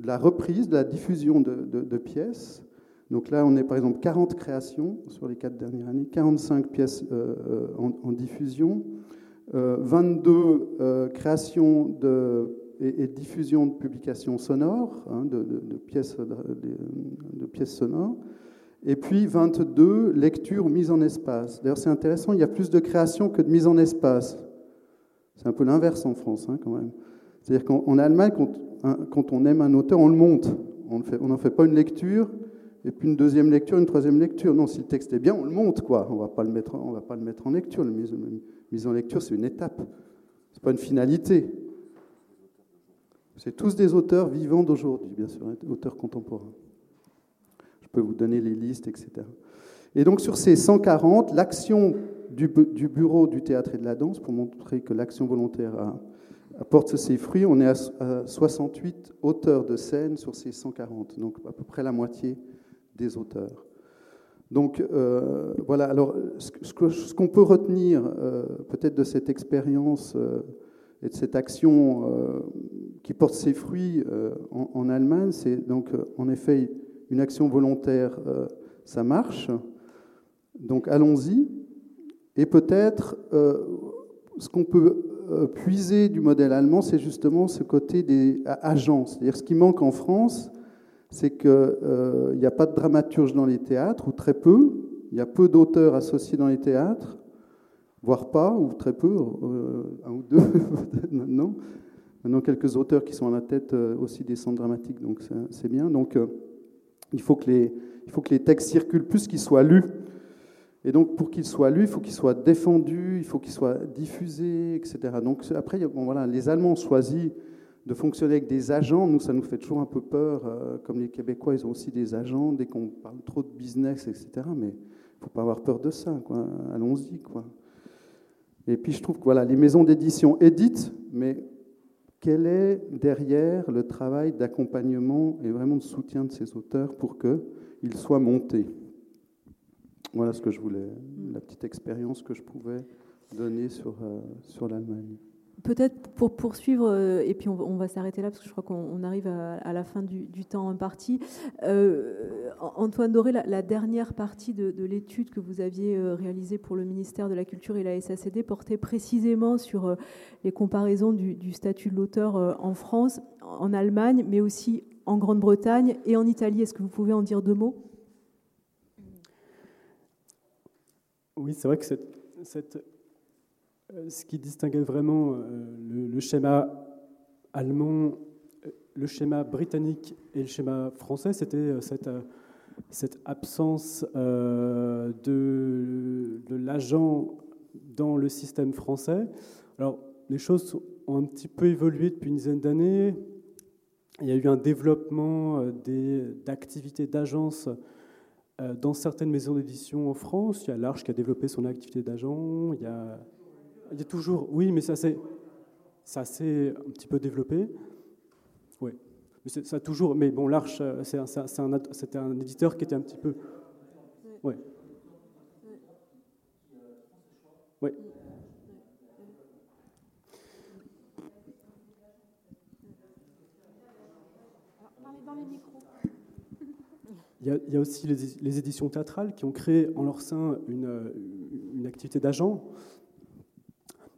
de la reprise, de la diffusion de, pièces. Donc là, on est par exemple 40 créations sur les quatre dernières années, 45 pièces euh, euh, en, diffusion, 22 euh, créations et, diffusion de publications sonores, hein, de, pièces, de, pièces sonores, et puis 22, lecture ou mise en espace. D'ailleurs, c'est intéressant, il y a plus de création que de mise en espace. C'est un peu l'inverse en France, hein, quand même. C'est-à-dire qu'en Allemagne, quand, on aime un auteur, on le monte. On n'en fait, pas une lecture, et puis une deuxième lecture, une troisième lecture. Non, si le texte est bien, on le monte, quoi. On ne va pas le mettre en lecture. La mise, en lecture, c'est une étape. Ce n'est pas une finalité. C'est tous des auteurs vivants d'aujourd'hui, bien sûr, auteurs contemporains peux vous donner les listes, etc. Et donc sur ces 140, l'action du, bureau du théâtre et de la danse, pour montrer que l'action volontaire apporte ses fruits, on est à, 68 auteurs de scène sur ces 140, donc à peu près la moitié des auteurs. Donc euh, voilà, alors ce qu'on peut retenir euh, peut-être de cette expérience euh, et de cette action qui porte ses fruits en, Allemagne, c'est donc en effet une action volontaire, ça marche. Donc allons-y. Et peut-être ce qu'on peut puiser du modèle allemand, c'est justement ce côté des agences. C'est-à-dire ce qui manque en France, c'est qu'il euh, n'y a pas de dramaturge dans les théâtres, ou très peu. Il y a peu d'auteurs associés dans les théâtres, voire pas, ou très peu, euh, un ou deux maintenant. Maintenant, quelques auteurs qui sont à la tête euh, aussi des centres dramatiques, donc c'est bien. Donc, il, faut que les, il faut que les textes circulent plus qu'ils soient lus. Et donc, pour qu'ils soient lus, il faut qu'ils soient défendus, il faut qu'ils soient diffusés, etc. Donc, après, bon, voilà, les Allemands ont choisi de fonctionner avec des agents, nous, ça nous fait toujours un peu peur. Euh, comme les Québécois, ils ont aussi des agents, dès qu'on parle trop de business, etc. Mais il ne faut pas avoir peur de ça. Allons-y. Et puis, je trouve que voilà, les maisons d'édition éditent, mais quel est derrière le travail d'accompagnement et vraiment de soutien de ces auteurs pour qu'ils soient montés Voilà ce que je voulais, la petite expérience que je pouvais donner sur, euh, sur l'Allemagne. Peut-être pour poursuivre, euh, et puis on, va s'arrêter là parce que je crois qu'on arrive à, la fin du, temps imparti. Euh, Antoine Doré, la, dernière partie de, l'étude que vous aviez euh, réalisée pour le ministère de la Culture et la SACD portait précisément sur les comparaisons du, statut de l'auteur en France, en Allemagne, mais aussi en Grande-Bretagne et en Italie. Est-ce que vous pouvez en dire deux mots? Oui, c'est vrai que cette, euh, ce qui distinguait vraiment euh, le, schéma allemand, euh, le schéma britannique et le schéma français, c'était cette, absence de, l'agent dans le système français. Alors, les choses ont un petit peu évolué depuis une dizaine d'années. Il y a eu un développement d'activités d'agence dans certaines maisons d'édition en France. Il y a l'Arche qui a développé son activité d'agent. Il y a toujours, oui, mais ça s'est, ça s'est un petit peu développé. Oui, mais ça toujours, mais bon, l'Arche, c'est un, c'était un, éditeur qui était un petit peu, oui. Oui. Il y, a, il y a aussi les, les, éditions théâtrales qui ont créé en leur sein une, une activité d'agent.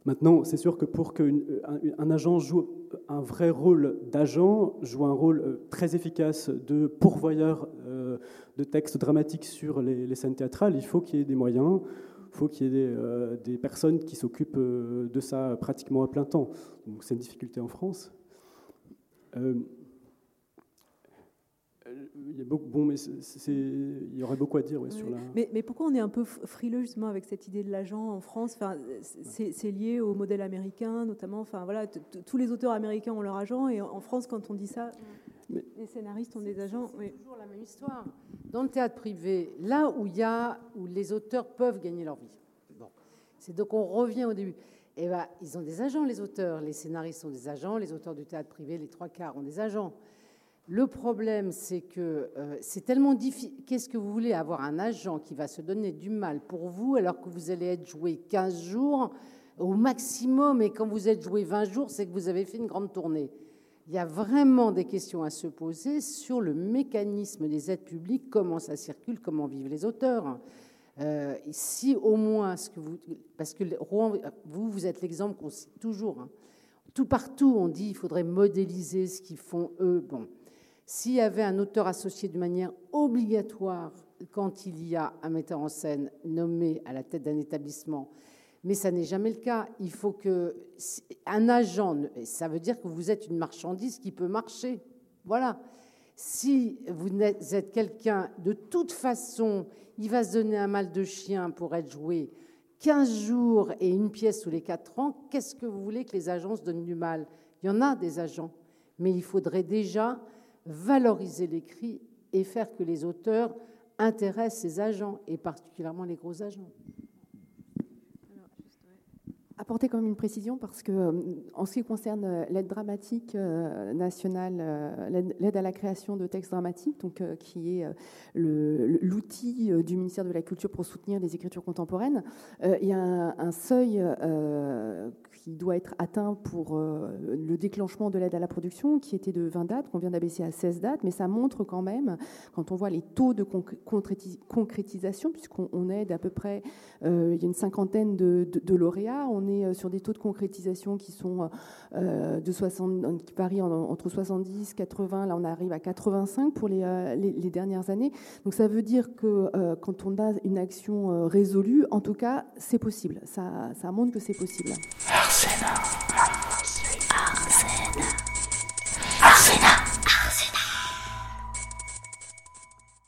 Maintenant, c'est sûr que pour qu'un agent joue un vrai rôle d'agent, joue un rôle euh, très efficace de pourvoyeur euh, de textes dramatiques sur les, scènes théâtrales, il faut qu'il y ait des moyens, il faut qu'il y ait des, euh, des personnes qui s'occupent de ça pratiquement à plein temps. Donc c'est une difficulté en France il y, a beaucoup, bon, mais il y aurait beaucoup à dire sur la. Mais, mais, pourquoi on est un peu frileux justement avec cette idée de l'agent en France? Enfin, C'est lié au modèle américain, notamment. Enfin, voilà, tous les auteurs américains ont leur agent, et en France, quand on dit ça, les scénaristes ont des agents. C'est toujours la même histoire. Dans le théâtre privé, là où il y a, où les auteurs peuvent gagner leur vie. Bon, c'est donc on revient au début. Et eh ben, ils ont des agents, les auteurs. Les scénaristes ont des agents, les auteurs du théâtre privé, les trois quarts ont des agents. Le problème, c'est que euh, c'est tellement difficile. Qu'est-ce que vous voulez avoir un agent qui va se donner du mal pour vous alors que vous allez être joué 15 jours au maximum et quand vous êtes joué 20 jours, c'est que vous avez fait une grande tournée. Il y a vraiment des questions à se poser sur le mécanisme des aides publiques, comment ça circule, comment vivent les auteurs. Euh, si au moins ce que vous, parce que vous, vous êtes l'exemple qu'on cite toujours. Hein. Tout partout, on dit il faudrait modéliser ce qu'ils font eux. Bon, s'il y avait un auteur associé de manière obligatoire quand il y a un metteur en scène nommé à la tête d'un établissement, mais ça n'est jamais le cas. Il faut que un agent, ça veut dire que vous êtes une marchandise qui peut marcher. Voilà. Si vous êtes quelqu'un, de toute façon, il va se donner un mal de chien pour être joué 15 jours et une pièce tous les 4 ans, qu'est-ce que vous voulez que les agences donnent du mal? Il y en a des agents, mais il faudrait déjà valoriser l'écrit et faire que les auteurs intéressent ces agents, et particulièrement les gros agents. Apporter quand même une précision parce que, euh, en ce qui concerne euh, l'aide dramatique euh, nationale, l'aide à la création de textes dramatiques, donc, qui est l'outil du ministère de la Culture pour soutenir les écritures contemporaines, il y a un, seuil doit être atteint pour le déclenchement de l'aide à la production, qui était de 20 dates, qu'on vient d'abaisser à 16 dates, mais ça montre quand même, quand on voit les taux de concrétisation, puisqu'on aide à peu près, il y a une cinquantaine de, lauréats, on est euh, sur des taux de concrétisation qui sont euh, de 60, qui varient entre 70, 80. Là, on arrive à 85 pour euh, les, dernières années. Donc, ça veut dire que quand on a une action résolue, en tout cas, c'est possible. Ça montre que c'est possible. Arsena.